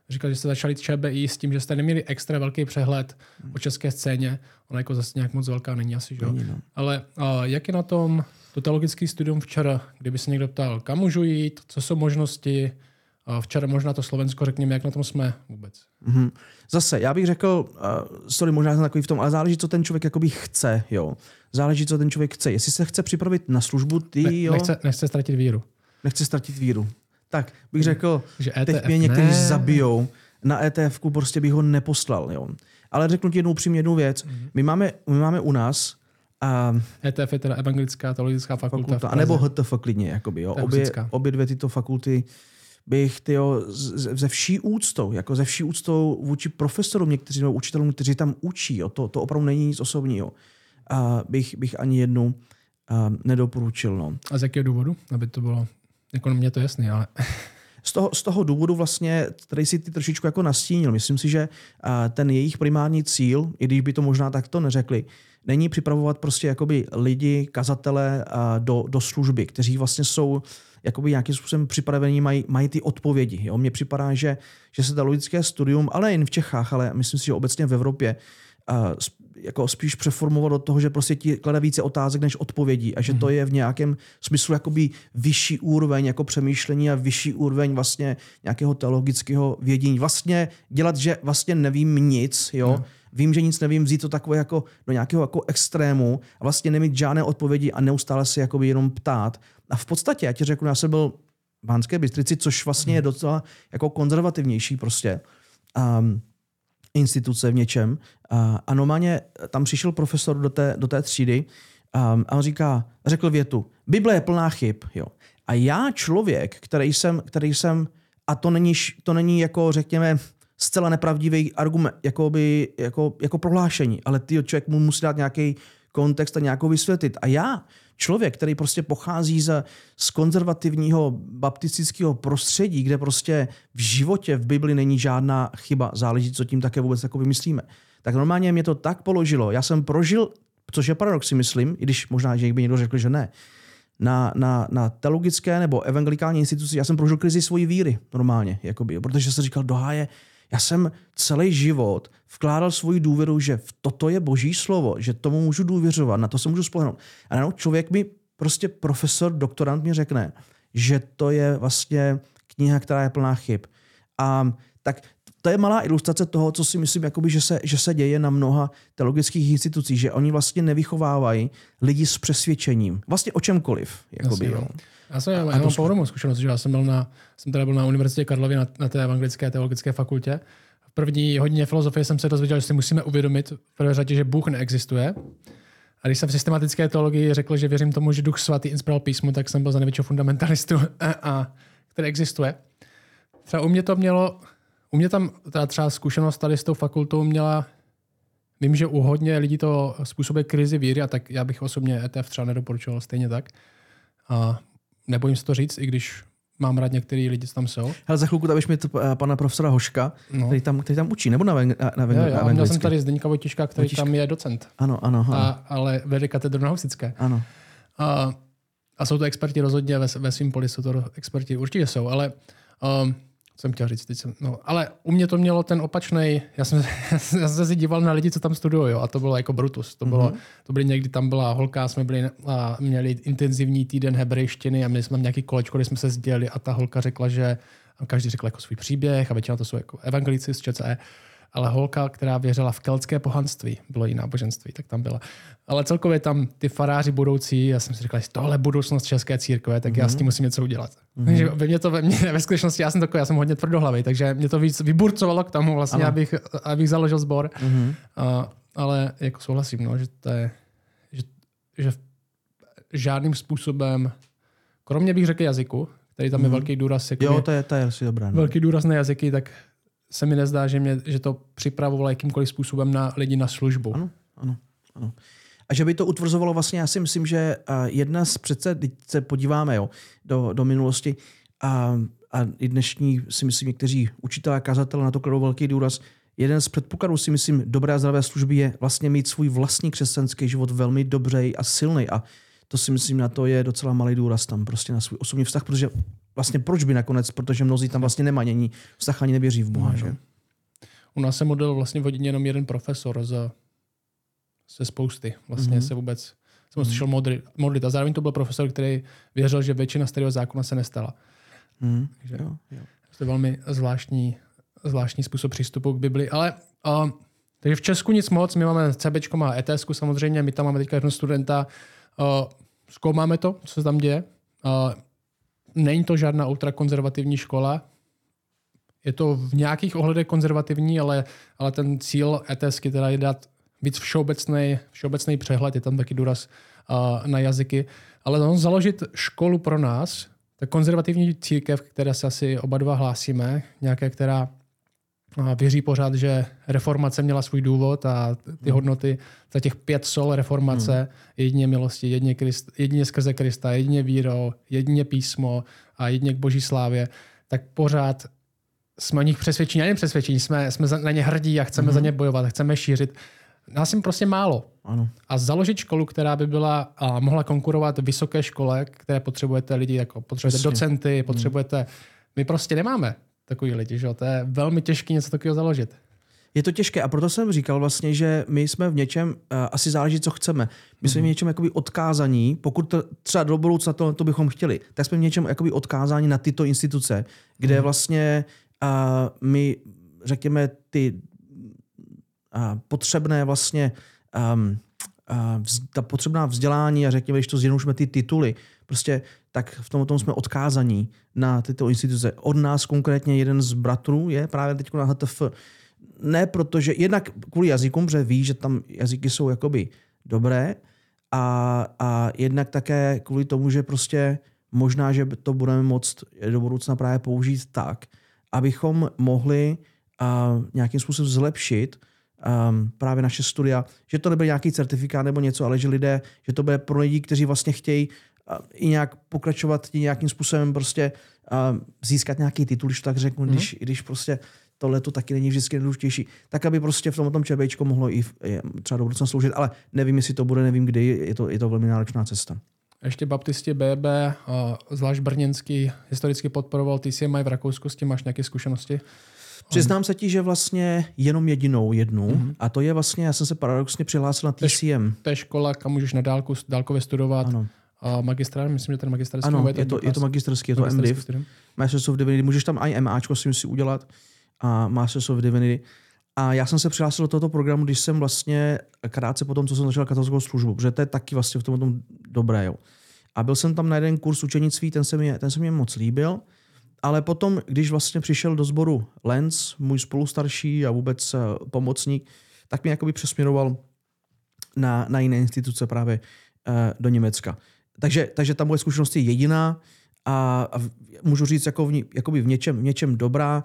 říkal, že jste začali ČBI s tím, že jste neměli extra velký přehled o české scéně. Ona jako zase nějak moc velká není asi, že jo? No. Ale a, jak je na tom to teologický studium včera, kdyby se někdo ptal, kam můžu jít, co jsou možnosti, včera možná to Slovensko, řekněme, jak na tom jsme vůbec. Mhm. Zase, já bych řekl, uh, sorry, možná jsem takový v tom, ale záleží, co ten člověk jakoby chce, jo. Záleží, co ten člověk chce. Jestli se chce připravit na službu, ty, Ne, jo, nechce, nechce ztratit víru. nechce ztratit víru. Tak bych řekl, Že teď ETF mě někteří ne. zabijou, na etf prostě bych ho neposlal, jo. Ale řeknu ti jednu upřímně jednu věc. Mhm. My máme, my máme u nás uh, ETF je teda Evangelická teologická fakulta. fakulta, Praze. anebo HTF klidně, jakoby, jo. Obě, obě dvě tyto fakulty bych tyjo, ze vší úctou, jako ze vší úctou vůči profesorům někteří nebo učitelům, kteří tam učí, jo, to, to opravdu není nic osobního, a bych, bych ani jednu a, nedoporučil. No. A z jakého důvodu? Aby to bylo, jako mě to jasný, ale Z toho, z toho důvodu vlastně, který si ty trošičku jako nastínil, myslím si, že a, ten jejich primární cíl, i když by to možná takto neřekli, není připravovat prostě jakoby lidi, kazatele a, do, do služby, kteří vlastně jsou jakoby nějakým způsobem připravení, mají, mají ty odpovědi. Jo? Mně připadá, že, že se teologické studium, ale nejen v Čechách, ale myslím si, že obecně v Evropě, sp- jako spíš přeformovat do toho, že prostě ti klade více otázek než odpovědí a že to je v nějakém smyslu jakoby vyšší úroveň jako přemýšlení a vyšší úroveň vlastně nějakého teologického vědění. Vlastně dělat, že vlastně nevím nic, jo, No. vím, že nic nevím, vzít to takové jako do nějakého jako extrému a vlastně nemít žádné odpovědi a neustále se jakoby jenom ptát. A v podstatě, já ti řeknu, já jsem byl v Hánské Bystrici, což vlastně je docela jako konzervativnější prostě. Um, instituce v něčem. A, a normálně tam přišel profesor do té, do té třídy um, a on říká, řekl větu, Bible je plná chyb. Jo. A já člověk, který jsem, který jsem a to není, to není jako, řekněme, zcela nepravdivý argument, jako, by, jako, jako prohlášení, ale ty člověk mu musí dát nějaký kontext a nějakou vysvětlit. A já, člověk, který prostě pochází z, z konzervativního baptistického prostředí, kde prostě v životě v Bibli není žádná chyba, záleží, co tím také vůbec jako vymyslíme. Tak normálně mě to tak položilo. Já jsem prožil, což je paradox si myslím, i když možná, že by někdo řekl, že ne, na, na, na teologické nebo evangelikální instituci, já jsem prožil krizi svojí víry normálně, jakoby, protože jsem říkal, do háje, já jsem celý život vkládal svoji důvěru, že v toto je boží slovo, že tomu můžu důvěřovat, na to se můžu spolehnout. A najednou člověk mi, prostě profesor, doktorant mi řekne, že to je vlastně kniha, která je plná chyb. A tak to je malá ilustrace toho, co si myslím, jakoby, že, se, že se děje na mnoha teologických institucích, že oni vlastně nevychovávají lidi s přesvědčením. Vlastně o čemkoliv. Jakoby, Jasně, jo. no. Já jsem, já mám podobnou zkušenost, že já jsem byl na, jsem teda byl na Univerzitě Karlovy na, na té evangelické teologické fakultě. V první hodině filozofie jsem se dozvěděl, že si musíme uvědomit v prvé řadě, že Bůh neexistuje. A když jsem v systematické teologii řekl, že věřím tomu, že Duch Svatý inspiroval písmu, tak jsem byl za největšího fundamentalistu, a, a, který existuje. Třeba u mě to mělo, u mě tam ta třeba zkušenost tady s tou fakultou měla, vím, že u hodně lidí to způsobuje krizi víry, a tak já bych osobně ETF třeba nedoporučoval stejně tak. A nebojím se to říct, i když mám rád některý lidi, co tam jsou. Hele, za chvilku tam mi to, eh, pana profesora Hoška, No. který, tam, který tam učí, nebo na, ven- na, na, Jo, jo, na měl jsem tady Zdeňka Vojtiška, který Vojtiška. tam je docent, Ano, ano, ano. a, ale vede katedru na Husické. ano. A, a jsou to experti rozhodně ve, ve svém poli, jsou to experti, určitě jsou, ale um, jsem chtěl říct, teď jsem, no, ale u mě to mělo ten opačný, já jsem, já jsem se díval na lidi, co tam studují, jo, a to bylo jako Brutus, to bylo, to byly někdy, tam byla holka, jsme byli a měli intenzivní týden hebrejštiny a měli jsme tam nějaký kolečko, kde jsme se sdělili a ta holka řekla, že a každý řekl jako svůj příběh a většina to jsou jako evangelici z ČCE, ale holka, která věřila v keltské pohanství, bylo i náboženství, tak tam byla. Ale celkově tam ty faráři budoucí, já jsem si říkal, jestli tohle je budoucnost české církve, tak mm-hmm. já s tím musím něco udělat. Mm-hmm. Takže ve mně to ve, mně, ve skutečnosti, já jsem takový, já jsem hodně tvrdohlavý, takže mě to víc vyburcovalo k tomu vlastně, abych, abych založil sbor. Mm-hmm. A, ale jako souhlasím, no, že to je, že, že žádným způsobem, kromě bych řekl jazyku, který tam mm-hmm. je velký důraz, jako Jo, to je, to je asi dobrá. No. velký důraz na jazyky, tak se mi nezdá, že, mě, že to připravovalo jakýmkoliv způsobem na lidi na službu. Ano, ano, ano. A že by to utvrzovalo vlastně, já si myslím, že jedna z přece, když se podíváme jo, do, do minulosti a, a i dnešní si myslím někteří učitelé a kazatelé na to kladou velký důraz, jeden z předpokladů si myslím dobré a zdravé služby je vlastně mít svůj vlastní křesťanský život velmi dobře a silný. A to si myslím, na to je docela malý důraz tam, prostě na svůj osobní vztah, protože vlastně proč by nakonec, protože mnozí tam vlastně nemají ani vztah, ani nevěří v Boha, no, že? No. U nás se modlil vlastně v hodině jenom jeden profesor za, ze spousty. Vlastně mm-hmm. se vůbec jsem mm-hmm. slyšel modlit, modlit. A zároveň to byl profesor, který věřil, že většina starého zákona se nestala. Mm-hmm. Takže jo, jo. to je velmi zvláštní, zvláštní způsob přístupu k Bibli. Ale uh, takže v Česku nic moc, my máme CB, má ETS, samozřejmě, my tam máme teďka jednoho studenta, uh, zkoumáme to, co se tam děje. Není to žádná ultrakonzervativní škola, je to v nějakých ohledech konzervativní, ale, ale ten cíl ETSky teda je dát víc všeobecný, všeobecný přehled, je tam taky důraz na jazyky. Ale no, založit školu pro nás, tak konzervativní církev, které se asi oba dva hlásíme, nějaké, která věří pořád, že reformace měla svůj důvod a ty hmm. hodnoty za těch pět sol reformace, hmm. jedině milosti, jedině, Krist, jedině skrze Krista, jedině víro, jedině písmo a jedině k boží slávě, tak pořád jsme o nich přesvědčení, a jen přesvědčení, jsme, jsme na ně hrdí a chceme hmm. za ně bojovat, chceme šířit. Nás jim prostě málo. Ano. A založit školu, která by byla a mohla konkurovat vysoké škole, které potřebujete lidi, jako potřebujete Přesně. docenty, hmm. potřebujete... My prostě nemáme takový lidi, že? to je velmi těžké něco takového založit. Je to těžké a proto jsem říkal vlastně, že my jsme v něčem, uh, asi záleží, co chceme. My jsme mm-hmm. v něčem jakoby odkázaní, pokud to, třeba do budoucna to, to bychom chtěli, tak jsme v něčem jakoby odkázáni na tyto instituce, kde mm-hmm. vlastně uh, my, řekněme, ty uh, potřebné vlastně um, ta potřebná vzdělání a řekněme, když to zjednodušíme ty tituly, prostě tak v tom, tom jsme odkázaní na tyto instituce. Od nás konkrétně jeden z bratrů je právě teď na HTF. Ne protože, jednak kvůli jazykům, protože ví, že tam jazyky jsou jakoby dobré a, a jednak také kvůli tomu, že prostě možná, že to budeme moct do budoucna právě použít tak, abychom mohli uh, nějakým způsobem zlepšit um, právě naše studia, že to nebude nějaký certifikát nebo něco, ale že lidé, že to bude pro lidi, kteří vlastně chtějí i nějak pokračovat nějakým způsobem prostě uh, získat nějaký titul, když to tak řeknu, mm. když, když prostě tohle to taky není vždycky nejdůležitější, tak aby prostě v tom, tom ČBčko mohlo i v, třeba do budoucna sloužit, ale nevím, jestli to bude, nevím kdy, je to, je to velmi náročná cesta. Ještě baptisti BB, zvlášť brněnský, historicky podporoval TCMI v Rakousku, s tím máš nějaké zkušenosti? Přiznám se ti, že vlastně jenom jedinou jednu, mm-hmm. a to je vlastně, já jsem se paradoxně přihlásil na TCM. To je škola, kam můžeš na dálku, dálkově studovat. Ano a magistrát, myslím, že ten magistrát Ano, je to, je to magisterský, je to MDiv. Masters of Divinity, můžeš tam i MAčko si musí udělat a Masters of Divinity. A já jsem se přihlásil do tohoto programu, když jsem vlastně krátce po tom, co jsem začal katolickou službu, protože to je taky vlastně v tom, tom dobré. Jo. A byl jsem tam na jeden kurz učenictví, ten se mi, ten se mi moc líbil, ale potom, když vlastně přišel do sboru Lenz, můj spolustarší a vůbec eh, pomocník, tak mě jakoby přesměroval na, na jiné instituce právě uh, do Německa. Takže, takže ta moje zkušenost je jediná a, a můžu říct jako v, jakoby v, něčem, v něčem dobrá,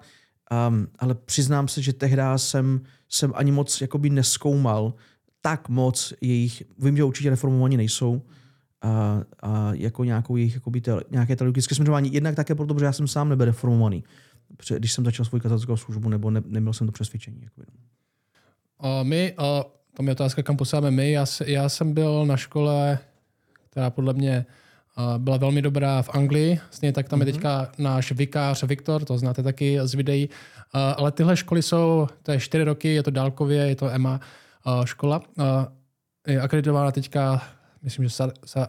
um, ale přiznám se, že tehdy jsem, jsem ani moc jakoby neskoumal tak moc jejich, vím, že určitě reformovaní nejsou, a, a jako nějakou jejich jakoby te, nějaké teologické směřování. Jednak také proto, protože já jsem sám nebyl reformovaný, když jsem začal svou katolickou službu, nebo ne, neměl jsem to přesvědčení. Jakoby. A my, a tam je otázka, kam posíláme my. Já, já jsem byl na škole která podle mě byla velmi dobrá v Anglii. Stejně tak tam mm-hmm. je mhm. teďka náš vikář Viktor, to znáte taky z videí. Ale tyhle školy jsou, to je čtyři roky, je to dálkově, je to EMA škola. Je akreditována teďka, myslím, že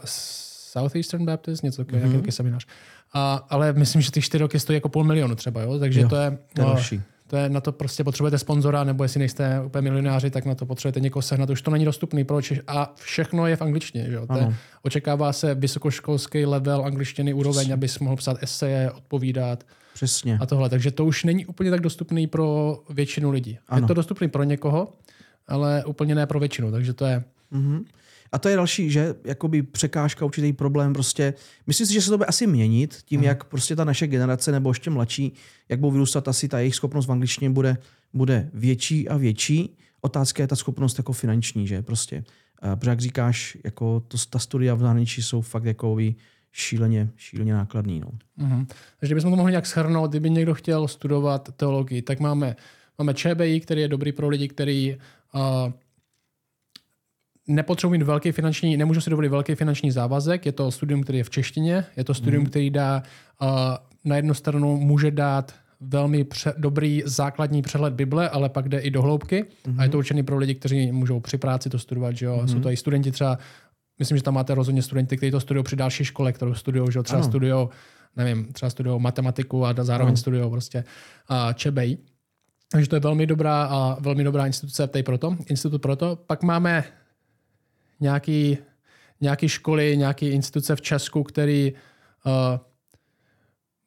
Southeastern Baptist, něco takového, mm-hmm. nějaký seminář. A, ale myslím, že ty čtyři roky stojí jako půl milionu třeba, jo? takže jo, to je... To je no, to je, na to prostě potřebujete sponzora, nebo jestli nejste úplně milionáři, tak na to potřebujete někoho sehnat. Už to není dostupný proč? A všechno je v angličtině. Že? To je, očekává se vysokoškolský level angličtiny, úroveň, Přesně. abys mohl psát eseje, odpovídat. Přesně. A tohle. Takže to už není úplně tak dostupný pro většinu lidí. Ano. Je to dostupný pro někoho, ale úplně ne pro většinu. Takže to je... Mm-hmm. A to je další, že jakoby překážka, určitý problém. Prostě myslím si, že se to bude asi měnit tím, hmm. jak prostě ta naše generace nebo ještě mladší, jak budou vyrůstat, asi ta jejich schopnost v angličtině bude, bude větší a větší. Otázka je ta schopnost jako finanční, že prostě. Protože jak říkáš, jako to, ta studia v zahraničí jsou fakt jako šíleně, šíleně nákladný. No. Mm-hmm. Takže bychom to mohli nějak shrnout, kdyby někdo chtěl studovat teologii, tak máme, máme ČBI, který je dobrý pro lidi, kteří uh, nepotřebuji mít velký finanční, nemůžu si dovolit velký finanční závazek, je to studium, který je v češtině, je to studium, mm. který dá, uh, na jednu stranu může dát velmi pře- dobrý základní přehled Bible, ale pak jde i do hloubky mm-hmm. a je to určený pro lidi, kteří můžou při práci to studovat, že jo? Mm-hmm. Jsou to i studenti třeba, myslím, že tam máte rozhodně studenty, kteří to studují při další škole, kterou studují, že jo? třeba studují, nevím, třeba studují matematiku a zároveň studují prostě uh, čebej. Takže to je velmi dobrá a velmi dobrá instituce tady proto, institut proto. Pak máme nějaký, nějaký školy, nějaké instituce v Česku, který uh,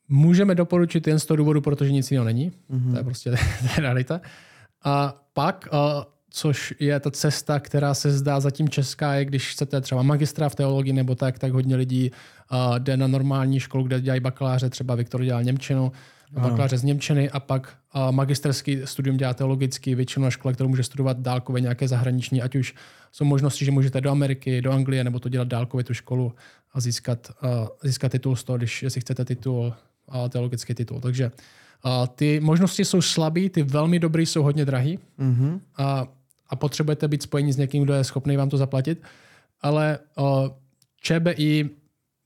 můžeme doporučit jen z toho důvodu, protože nic jiného není. Mm-hmm. To je prostě to je realita. A pak, uh, což je ta cesta, která se zdá zatím česká, je když chcete třeba magistra v teologii nebo tak, tak hodně lidí uh, jde na normální školu, kde dělají bakaláře, třeba Viktor dělal Němčinu, bakaláře z Němčiny a pak uh, magisterský studium dělá teologický, většinou na škole, kterou může studovat dálkově nějaké zahraniční, ať už jsou možnosti, že můžete do Ameriky, do Anglie, nebo to dělat dálkově tu školu a získat, uh, získat titul z toho, když jestli chcete titul, uh, teologický titul. Takže uh, ty možnosti jsou slabý, ty velmi dobrý jsou hodně drahý mm-hmm. a, a potřebujete být spojení s někým, kdo je schopný vám to zaplatit. Ale uh, ČBI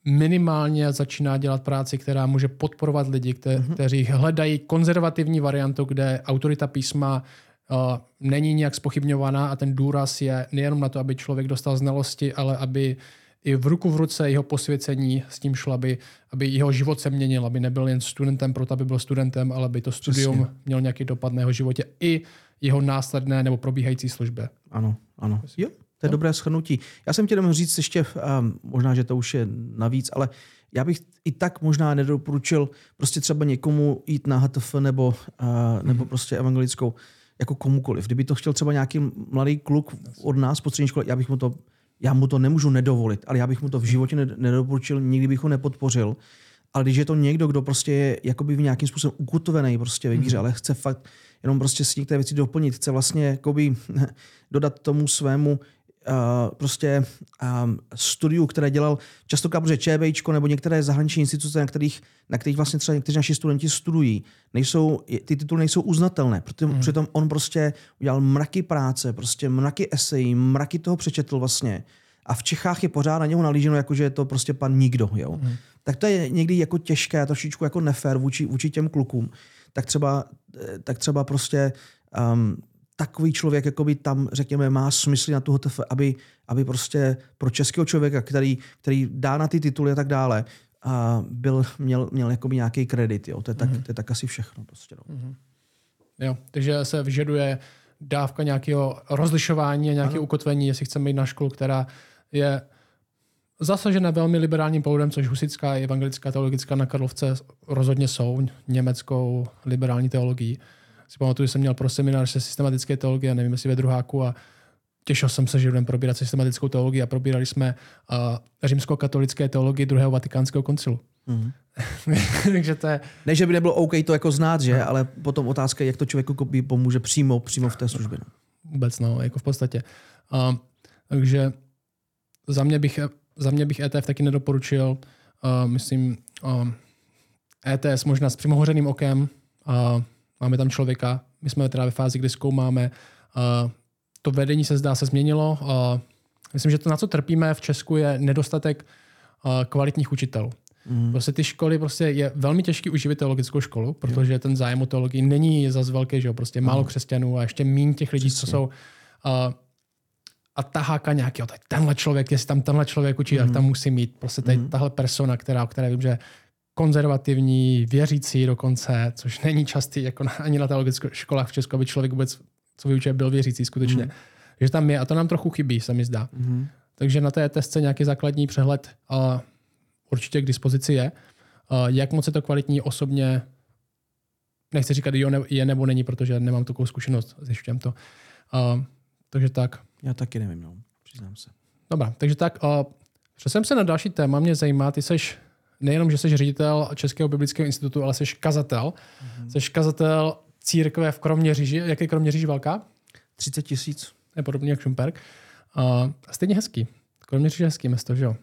minimálně začíná dělat práci, která může podporovat lidi, kte- mm-hmm. kteří hledají konzervativní variantu, kde autorita písma uh, není nějak spochybňovaná a ten důraz je nejenom na to, aby člověk dostal znalosti, ale aby i v ruku v ruce jeho posvěcení s tím šlo, aby, aby jeho život se měnil, aby nebyl jen studentem proto, aby byl studentem, ale aby to studium Přesně. měl nějaký dopad na jeho životě i jeho následné nebo probíhající službě. Ano, ano. Jo, to je no. dobré shrnutí. Já jsem chtěl říct ještě, um, možná, že to už je navíc, ale já bych i tak možná nedoporučil prostě třeba někomu jít na HTF nebo, uh, nebo mm-hmm. prostě evangelickou jako komukoliv. Kdyby to chtěl třeba nějaký mladý kluk od nás po střední škole, já bych mu to, já mu to nemůžu nedovolit, ale já bych mu to v životě nedoporučil, nikdy bych ho nepodpořil. Ale když je to někdo, kdo prostě je jakoby v nějakým způsobem ukotvený prostě ve víře, mm-hmm. ale chce fakt jenom prostě si některé věci doplnit, chce vlastně jakoby dodat tomu svému Uh, prostě um, studiu, které dělal často protože ČBIčko nebo některé zahraniční instituce, na kterých, na kterých vlastně třeba někteří naši studenti studují, nejsou, ty tituly nejsou uznatelné, protože hmm. přitom on prostě udělal mraky práce, prostě mraky esejí, mraky toho přečetl vlastně. A v Čechách je pořád na něho nalíženo, jako že je to prostě pan nikdo. Jo? Hmm. Tak to je někdy jako těžké, trošičku jako nefér vůči, vůči těm klukům. Tak třeba, eh, tak třeba prostě um, takový člověk jakoby tam, řekněme, má smysl na tu aby, aby prostě pro českého člověka, který, který dá na ty tituly a tak dále, a byl, měl, měl jakoby nějaký kredit. Jo. To, je tak, mm-hmm. to je tak asi všechno. Prostě, no. mm-hmm. Jo, takže se vyžaduje dávka nějakého rozlišování a nějaké ukotvení, jestli chceme jít na školu, která je zasažena velmi liberálním proudem, což husická i evangelická teologická na Karlovce rozhodně jsou, německou liberální teologii si pamatuju, že jsem měl pro seminář se systematické teologie, nevím, jestli ve druháku a těšil jsem se, že budeme probírat systematickou teologii a probírali jsme uh, římskokatolické teologii druhého vatikánského koncilu. Mm. Takže to je... Ne, že by nebylo OK to jako znát, že? No. Ale potom otázka je, jak to člověku pomůže přímo, přímo v té službě. No. Vůbec, no, jako v podstatě. Uh, takže za mě bych, za mě bych ETF taky nedoporučil. Uh, myslím, uh, ETS možná s přimohořeným okem, uh, máme tam člověka, my jsme teda ve fázi, kdy zkoumáme, uh, to vedení se zdá se změnilo. Uh, myslím, že to, na co trpíme v Česku, je nedostatek uh, kvalitních učitelů. Mm. Prostě ty školy, prostě je velmi těžký uživit teologickou školu, protože jo. ten zájem o teologii není zas velký, že jo? prostě málo mm. křesťanů a ještě méně těch lidí, Přesně. co jsou uh, a taháka nějakého, tak tenhle člověk, jestli tam tenhle člověk učí, mm. tak tam musí mít prostě tady, mm. tahle persona, která, o které vím, že konzervativní, věřící dokonce, což není častý jako na, ani na teologických školách v Česku, aby člověk vůbec, co vyučuje, byl věřící skutečně. Mm. Že tam je a to nám trochu chybí, se mi zdá. Mm. Takže na té testce nějaký základní přehled uh, určitě k dispozici je. Uh, jak moc je to kvalitní osobně, nechci říkat jo, ne, je nebo není, protože nemám takovou zkušenost, zjišťujem to. Uh, takže tak. Já taky nevím, no. přiznám se. Dobrá, takže tak. Uh, Přesem se na další téma, mě zajímá, ty seš nejenom, že jsi ředitel Českého biblického institutu, ale jsi kazatel. Mm-hmm. Jsi kazatel církve v Kroměříži. Jak je Kroměříž velká? 30 tisíc. Je podobně jak Šumperk. Uh, stejně hezký. Kroměříž je hezký město, že jo?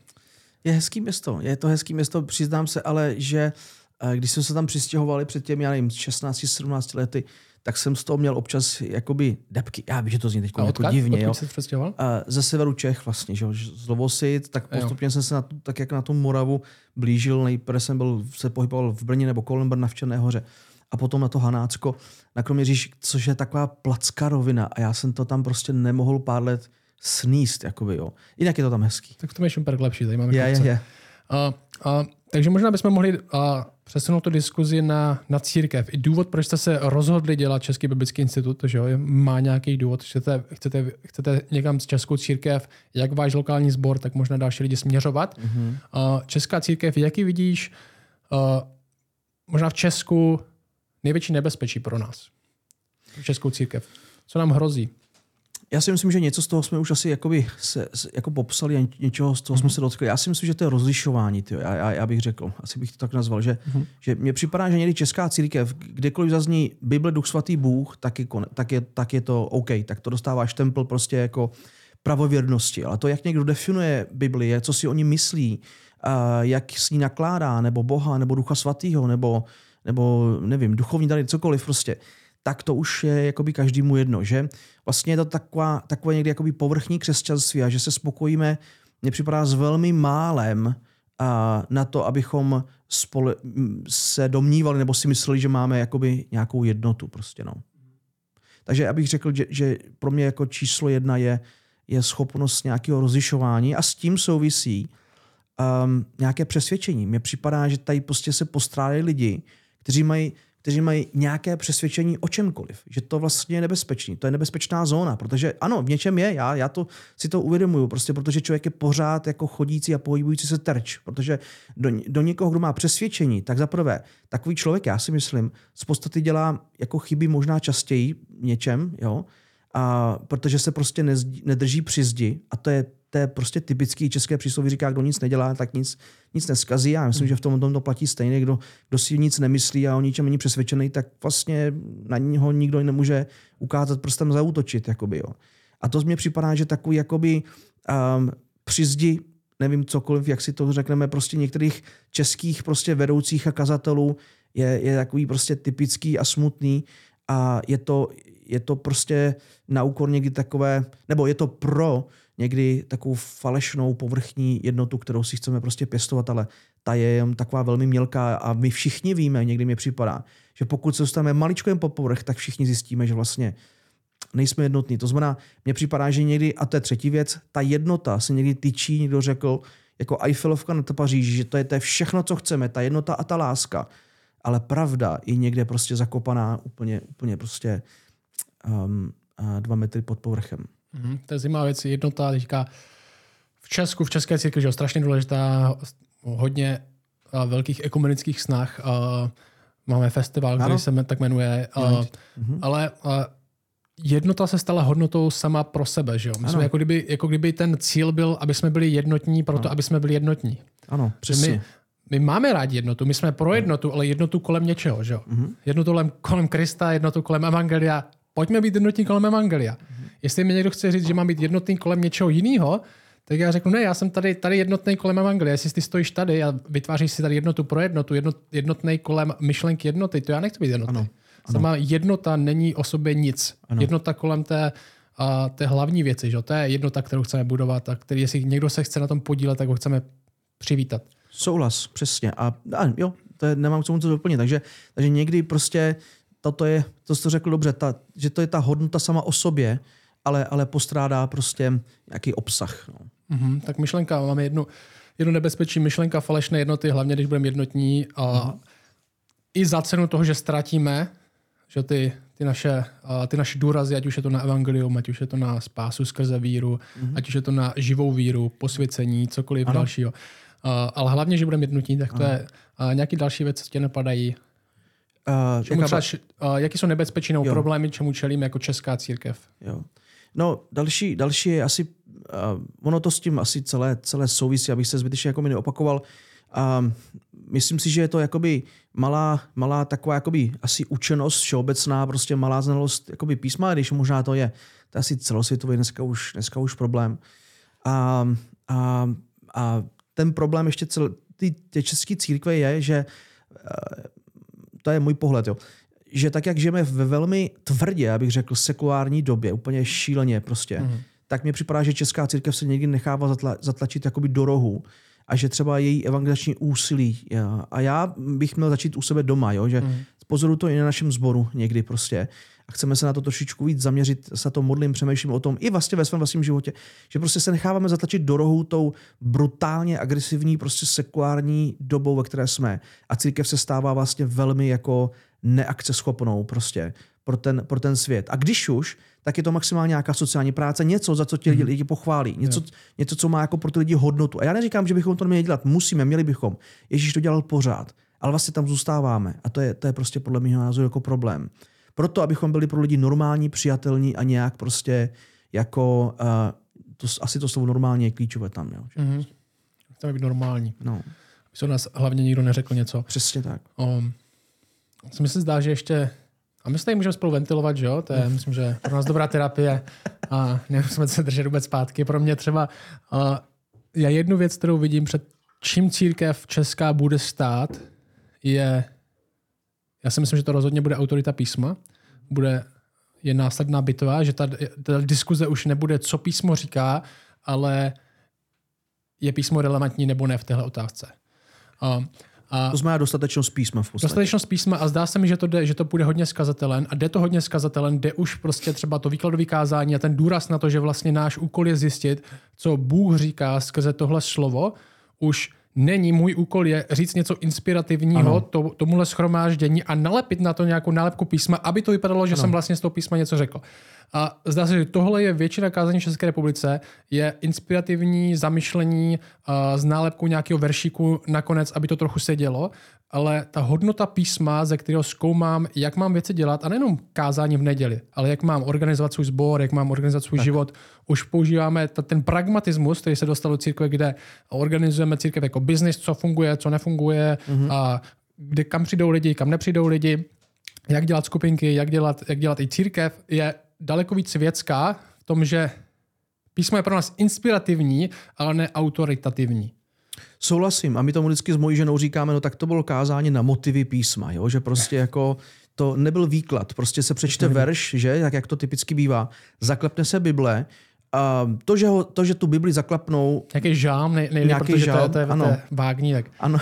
Je hezký město. Je to hezký město, přiznám se, ale že eh, když jsme se tam přistěhovali před těmi, já nevím, 16-17 lety, tak jsem z toho měl občas jakoby depky. Já vím, že to zní teď jako odkud? divně. Odkud Jo. jsi přestěhoval? Ze severu Čech vlastně, že jo, z Lovosit, tak Jo. postupně jsem se na tak jak na tu Moravu blížil, nejprve jsem byl, se pohyboval v Brně nebo kolem Brna v Černé hoře a potom na to Hanácko, na Kroměříž, což je taková placká rovina a já jsem to tam prostě nemohl pár let sníst, jakoby, jo. Jinak je to tam hezký. Tak to je Šumperk lepší, tady máme Je, je, je. A, a, takže možná bychom mohli a, přesunout tu diskuzi na, na církev. I důvod, proč jste se rozhodli dělat Český biblický institut, že jo, má nějaký důvod. Chcete, chcete, chcete někam s Českou církev, jak váš lokální sbor, tak možná další lidi směřovat. Mm-hmm. Česká církev, jaký vidíš možná v Česku největší nebezpečí pro nás? Českou církev. Co nám hrozí? Já si myslím, že něco z toho jsme už asi jakoby se, jako popsali a něčeho z toho jsme se dotkli. Já si myslím, že to je rozlišování. Tyjo. Já, já, já, bych řekl, asi bych to tak nazval, že, že mně připadá, že někdy česká církev, kdekoliv zazní Bible, Duch Svatý, Bůh, tak je, tak je, tak je to OK, tak to dostáváš tempel prostě jako pravověrnosti. Ale to, jak někdo definuje Bibli, co si oni myslí, a jak s ní nakládá, nebo Boha, nebo Ducha Svatého, nebo, nebo nevím, duchovní dary, cokoliv prostě, tak to už je jakoby každému jedno, že? Vlastně je to taková, takové někdy jakoby povrchní křesťanství a že se spokojíme, mně připadá s velmi málem a na to, abychom spole, se domnívali nebo si mysleli, že máme jakoby nějakou jednotu prostě, no. Takže já bych řekl, že, že pro mě jako číslo jedna je, je schopnost nějakého rozlišování a s tím souvisí um, nějaké přesvědčení. Mně připadá, že tady prostě se postrádají lidi, kteří mají, kteří mají nějaké přesvědčení o čemkoliv. Že to vlastně je nebezpečný. To je nebezpečná zóna, protože ano, v něčem je, já, já to si to uvědomuju, prostě protože člověk je pořád jako chodící a pohybující se terč. Protože do, do někoho, kdo má přesvědčení, tak za prvé, takový člověk, já si myslím, z podstaty dělá jako chyby možná častěji něčem, jo, a protože se prostě nezdí, nedrží při zdi a to je, to je prostě typický české přísloví, říká, kdo nic nedělá, tak nic, nic neskazí. Já myslím, že v tom, tom to platí stejně, kdo, kdo si nic nemyslí a o ničem není přesvědčený, tak vlastně na něho nikdo nemůže ukázat prstem zaútočit. Jakoby, jo. A to mně připadá, že takový jakoby um, při zdi nevím cokoliv, jak si to řekneme, prostě některých českých prostě vedoucích a kazatelů je, je takový prostě typický a smutný a je to, je to prostě na úkor někdy takové, nebo je to pro někdy takovou falešnou povrchní jednotu, kterou si chceme prostě pěstovat, ale ta je jen taková velmi mělká a my všichni víme, někdy mi připadá, že pokud se dostaneme maličko jen pod povrch, tak všichni zjistíme, že vlastně nejsme jednotní. To znamená, mně připadá, že někdy, a to je třetí věc, ta jednota se někdy tyčí, někdo řekl, jako Eiffelovka na Paříži, že to je, to je všechno, co chceme, ta jednota a ta láska. Ale pravda je někde prostě zakopaná úplně, úplně prostě um, dva metry pod povrchem. Mhm, to je zajímavá věc. Jednota teďka v Česku, v České církvi, že jo, strašně důležitá, hodně a, velkých ekumenických snah. A, máme festival, který Ano. se tak jmenuje. A, Mhm. ale a, jednota se stala hodnotou sama pro sebe. Že jo? My jsme Ano. jako kdyby, jako kdyby ten cíl byl, aby jsme byli jednotní, proto aby jsme byli jednotní. Ano, přesně. My, my máme rádi jednotu, my jsme pro jednotu, ale jednotu kolem něčeho. Že? jo? Jednotu kolem, kolem Krista, jednotu kolem Evangelia. Pojďme být jednotní kolem Evangelia. Jestli mi někdo chce říct, že mám být jednotný kolem něčeho jiného, tak já řeknu, ne, já jsem tady, tady jednotný kolem Evangelia. Jestli ty stojíš tady a vytváříš si tady jednotu pro jednotu, jednot, jednotný kolem myšlenky jednoty, to já nechci být jednotný. Ano. Sama jednota není o sobě nic. Ano. Jednota kolem té, a, té hlavní věci, že? to je jednota, kterou chceme budovat a který, jestli někdo se chce na tom podílet, tak ho chceme přivítat. Souhlas, přesně. A, a jo, to je, nemám k tomu co doplnit. Takže, takže někdy prostě toto je, to jsi to řekl dobře, ta, že to je ta hodnota sama o sobě, ale, ale postrádá prostě nějaký obsah. No. Mhm, tak myšlenka, máme jednu, jednu nebezpečí, myšlenka falešné jednoty, hlavně když budeme jednotní a i za cenu toho, že ztratíme, že ty, ty, naše, ty naše důrazy, ať už je to na evangelium, ať už je to na spásu skrze víru, ať už je to na živou víru, posvěcení, cokoliv Ano. dalšího. A, ale hlavně, že budeme jednotní, tak to je a nějaký další věc, co tě napadají. Uh, Čemu třeba, a, jaký jsou nebezpečí nebo problémy, čemu čelíme jako česká církev? Jo. No, další, další je asi, uh, ono to s tím asi celé, celé souvisí, abych se zbytečně jako mi neopakoval. Um, myslím si, že je to jakoby malá, malá taková jakoby asi učenost všeobecná, prostě malá znalost jakoby písma, když možná to je, to je asi celosvětový dneska už, dneska už problém. A, a, a ten problém ještě cel, ty, ty české církve je, že to je můj pohled, jo, že tak, jak žijeme ve velmi tvrdě, abych řekl, sekulární době, úplně šíleně prostě, mm. tak mi připadá, že česká církev se někdy nechává zatla, zatlačit jakoby do rohu a že třeba její evangelizační úsilí. A já bych měl začít u sebe doma, jo? že mm. pozoru to i na našem sboru někdy prostě. A chceme se na to trošičku víc zaměřit, se to modlím, přemýšlím o tom i vlastně ve svém vlastním životě, že prostě se necháváme zatlačit do rohu tou brutálně agresivní, prostě sekulární dobou, ve které jsme. A církev se stává vlastně velmi jako neakceschopnou prostě pro ten, pro ten svět. A když už, tak je to maximálně nějaká sociální práce, něco, za co ti lidi, mm. lidi pochválí, něco, něco, co má jako pro ty lidi hodnotu. A já neříkám, že bychom to měli dělat, musíme, měli bychom. Ježíš to dělal pořád, ale vlastně tam zůstáváme. A to je, to je prostě podle mého názoru jako problém. Proto, abychom byli pro lidi normální, přijatelní a nějak prostě jako, uh, to, asi to slovo normálně je klíčové tam. Jo. Mm-hmm. Chceme být normální. No. Aby nás hlavně nikdo neřekl něco. Přesně tak. Um, co mi se zdá, že ještě a my se tady můžeme spolu ventilovat, že jo? To je, myslím, že pro nás dobrá terapie a nemusíme se držet vůbec zpátky. Pro mě třeba uh, já jednu věc, kterou vidím před čím církev česká bude stát, je, já si myslím, že to rozhodně bude autorita písma, bude je následná bitva, že ta, ta diskuze už nebude, co písmo říká, ale je písmo relevantní nebo ne v téhle otázce. Uh, a to znamená dostatečnost písma v podstatě. Dostatečnost písma a zdá se mi, že to, jde, že to půjde hodně skazatelen a jde to hodně skazatelen, jde už prostě třeba to výkladové kázání a ten důraz na to, že vlastně náš úkol je zjistit, co Bůh říká skrze tohle slovo, už není můj úkol je říct něco inspirativního to, tomuhle schromáždění a nalepit na to nějakou nálepku písma, aby to vypadalo, že ano. jsem vlastně z toho písma něco řekl. A zdá se, že tohle je většina kázání v České republice, je inspirativní zamyšlení uh, s nálepkou nějakého veršíku nakonec, aby to trochu sedělo, ale ta hodnota písma, ze kterého zkoumám, jak mám věci dělat, a nejenom kázání v neděli, ale jak mám organizovat svůj sbor, jak mám organizovat svůj tak. život, už používáme ta, ten pragmatismus, který se dostal do církve, kde organizujeme církev jako biznis, co funguje, co nefunguje, mm-hmm. a kde kam přijdou lidi, kam nepřijdou lidi, jak dělat skupinky, jak dělat, jak dělat i církev, je daleko víc světská v tom, že písmo je pro nás inspirativní, ale ne autoritativní. Souhlasím. A my tomu vždycky s mojí ženou říkáme, no tak to bylo kázání na motivy písma, jo? že prostě jako to nebyl výklad. Prostě se přečte verš, že, tak jak to typicky bývá, zaklepne se Bible a to, že, ho, to, že tu Bibli zaklapnou... Nějaký žám, nej, nejlíp, nějaký protože žám, to je, to je, ano. To je vágní. Tak. Ano.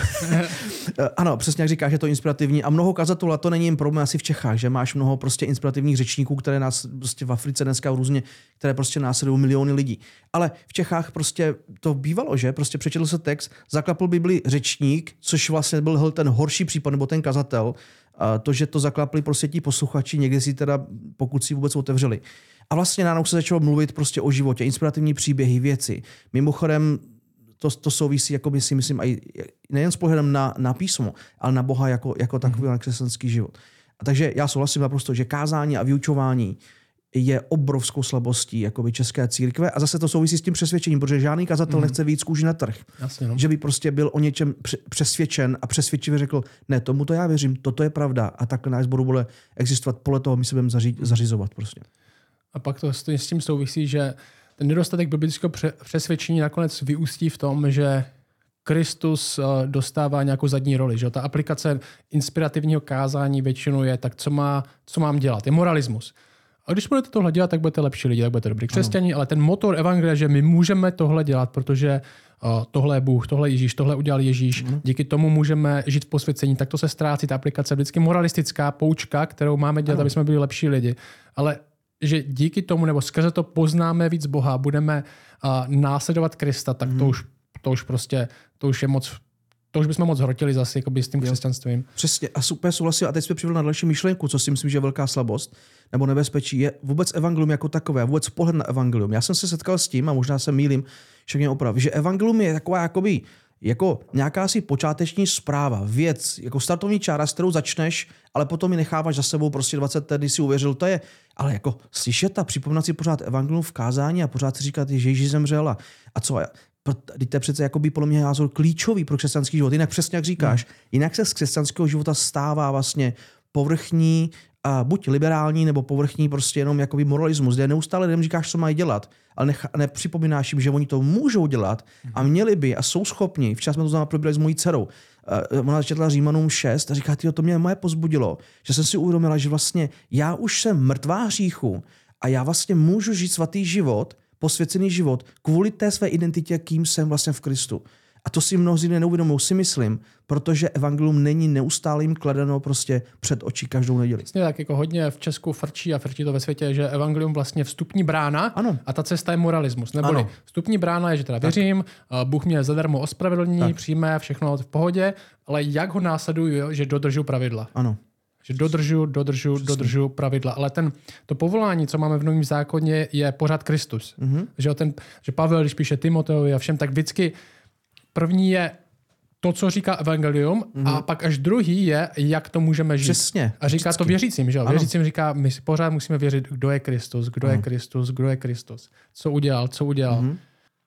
ano, přesně jak říkáš, že to je inspirativní. A mnoho kazatelů, a to není jen problém asi v Čechách, že máš mnoho prostě inspirativních řečníků, které nás prostě v Africe dneska různě, které prostě následují miliony lidí. Ale v Čechách prostě to bývalo, že prostě přečetl se text, zaklapl Bibli řečník, což vlastně byl ten horší případ, nebo ten kazatel, to, že to zaklapli prostě ti posluchači, někdy si teda, pokud si vůbec otevřeli. A vlastně najednou se začalo mluvit prostě o životě, inspirativní příběhy, věci. Mimochodem, to, to souvisí, jako by si myslím, aj, nejen s pohledem na, na písmo, ale na Boha jako, jako takový mm-hmm. křesťanský život. A takže já souhlasím naprosto, že kázání a vyučování je obrovskou slabostí jakoby české církve a zase to souvisí s tím přesvědčením, protože žádný kazatel mm. nechce víc kůži na trh. Jasně, no. Že by prostě byl o něčem přesvědčen a přesvědčivě řekl, ne, tomu to já věřím, toto je pravda a tak náš sboru bude existovat podle toho, my se budeme zaři- zařizovat prostě. A pak to s tím souvisí, že ten nedostatek biblického přesvědčení nakonec vyústí v tom, že Kristus eh, dostává nějakou zadní roli. Že? Ta aplikace inspirativního kázání většinou je, tak co, má, co mám dělat? Je moralismus. A když budete tohle dělat, tak budete lepší lidi, tak budete dobrý křesťani, ale ten motor evangelia, že my můžeme tohle dělat, protože uh, tohle je Bůh, tohle je Ježíš, tohle udělal Ježíš, ano. díky tomu můžeme žít v posvěcení, tak to se ztrácí, ta aplikace vždycky moralistická poučka, kterou máme dělat, ano. aby jsme byli lepší lidi. Ale že díky tomu, nebo skrze to poznáme víc Boha, budeme uh, následovat Krista, tak hmm. to, mhm. už, to už prostě, to už je moc to už bychom moc hrotili zase jakoby s tím jo. křesťanstvím. Přesně. A super souhlasím. A teď jsme přiveli na další myšlenku, co si myslím, že je velká slabost nebo nebezpečí, je vůbec evangelium jako takové, vůbec pohled na evangelium. Já jsem se setkal s tím, a možná se mýlím, že mě opraví, že evangelium je taková jakoby jako nějaká si počáteční zpráva, věc, jako startovní čára, s kterou začneš, ale potom ji necháváš za sebou prostě 20 let, si uvěřil, to je, ale jako slyšet a připomínat si pořád evangelium v kázání a pořád si říkat, že Ježíš zemřel a, a co, Teď to je přece jako by podle mě názor klíčový pro křesťanský život. Jinak přesně jak říkáš, hmm. jinak se z křesťanského života stává vlastně povrchní, a buď liberální nebo povrchní prostě jenom jakoby moralismus, kde neustále lidem říkáš, co mají dělat, ale nech, nepřipomínáš jim, že oni to můžou dělat a hmm. měli by a jsou schopni. Včas jsme to znamená probírali s mojí dcerou. uh, ona četla Římanům 6 a říká, to mě moje pozbudilo, že jsem si uvědomila, že vlastně já už jsem mrtvá hříchu a já vlastně můžu žít svatý život, posvěcený život, kvůli té své identitě, kým jsem vlastně v Kristu. A to si mnozí neuvědomují, si myslím, protože evangelium není neustále jim kladeno prostě před oči každou neděli. Vlastně tak jako hodně v Česku frčí a frčí to ve světě, že evangelium vlastně vstupní brána ano. a ta cesta je moralismus. Neboli ano. vstupní brána je, že teda tak. věřím, Bůh mě zadarmo ospravedlní, přijme všechno v pohodě, ale jak ho následuju, že dodržu pravidla. Ano. Že dodržu, dodržu, Přesně. dodržu pravidla. Ale ten, to povolání, co máme v Novém zákoně, je pořád Kristus. Mm-hmm. Že, ten, že Pavel, když píše Timoteovi a všem, tak vždycky První je to, co říká evangelium, mm-hmm. a pak až druhý je, jak to můžeme žít. Přesně. A říká vždycky. to věřícím, že jo? Věřícím říká, my si pořád musíme věřit, kdo je Kristus, kdo ano. je Kristus, kdo je Kristus. Co udělal, co udělal. Mm-hmm.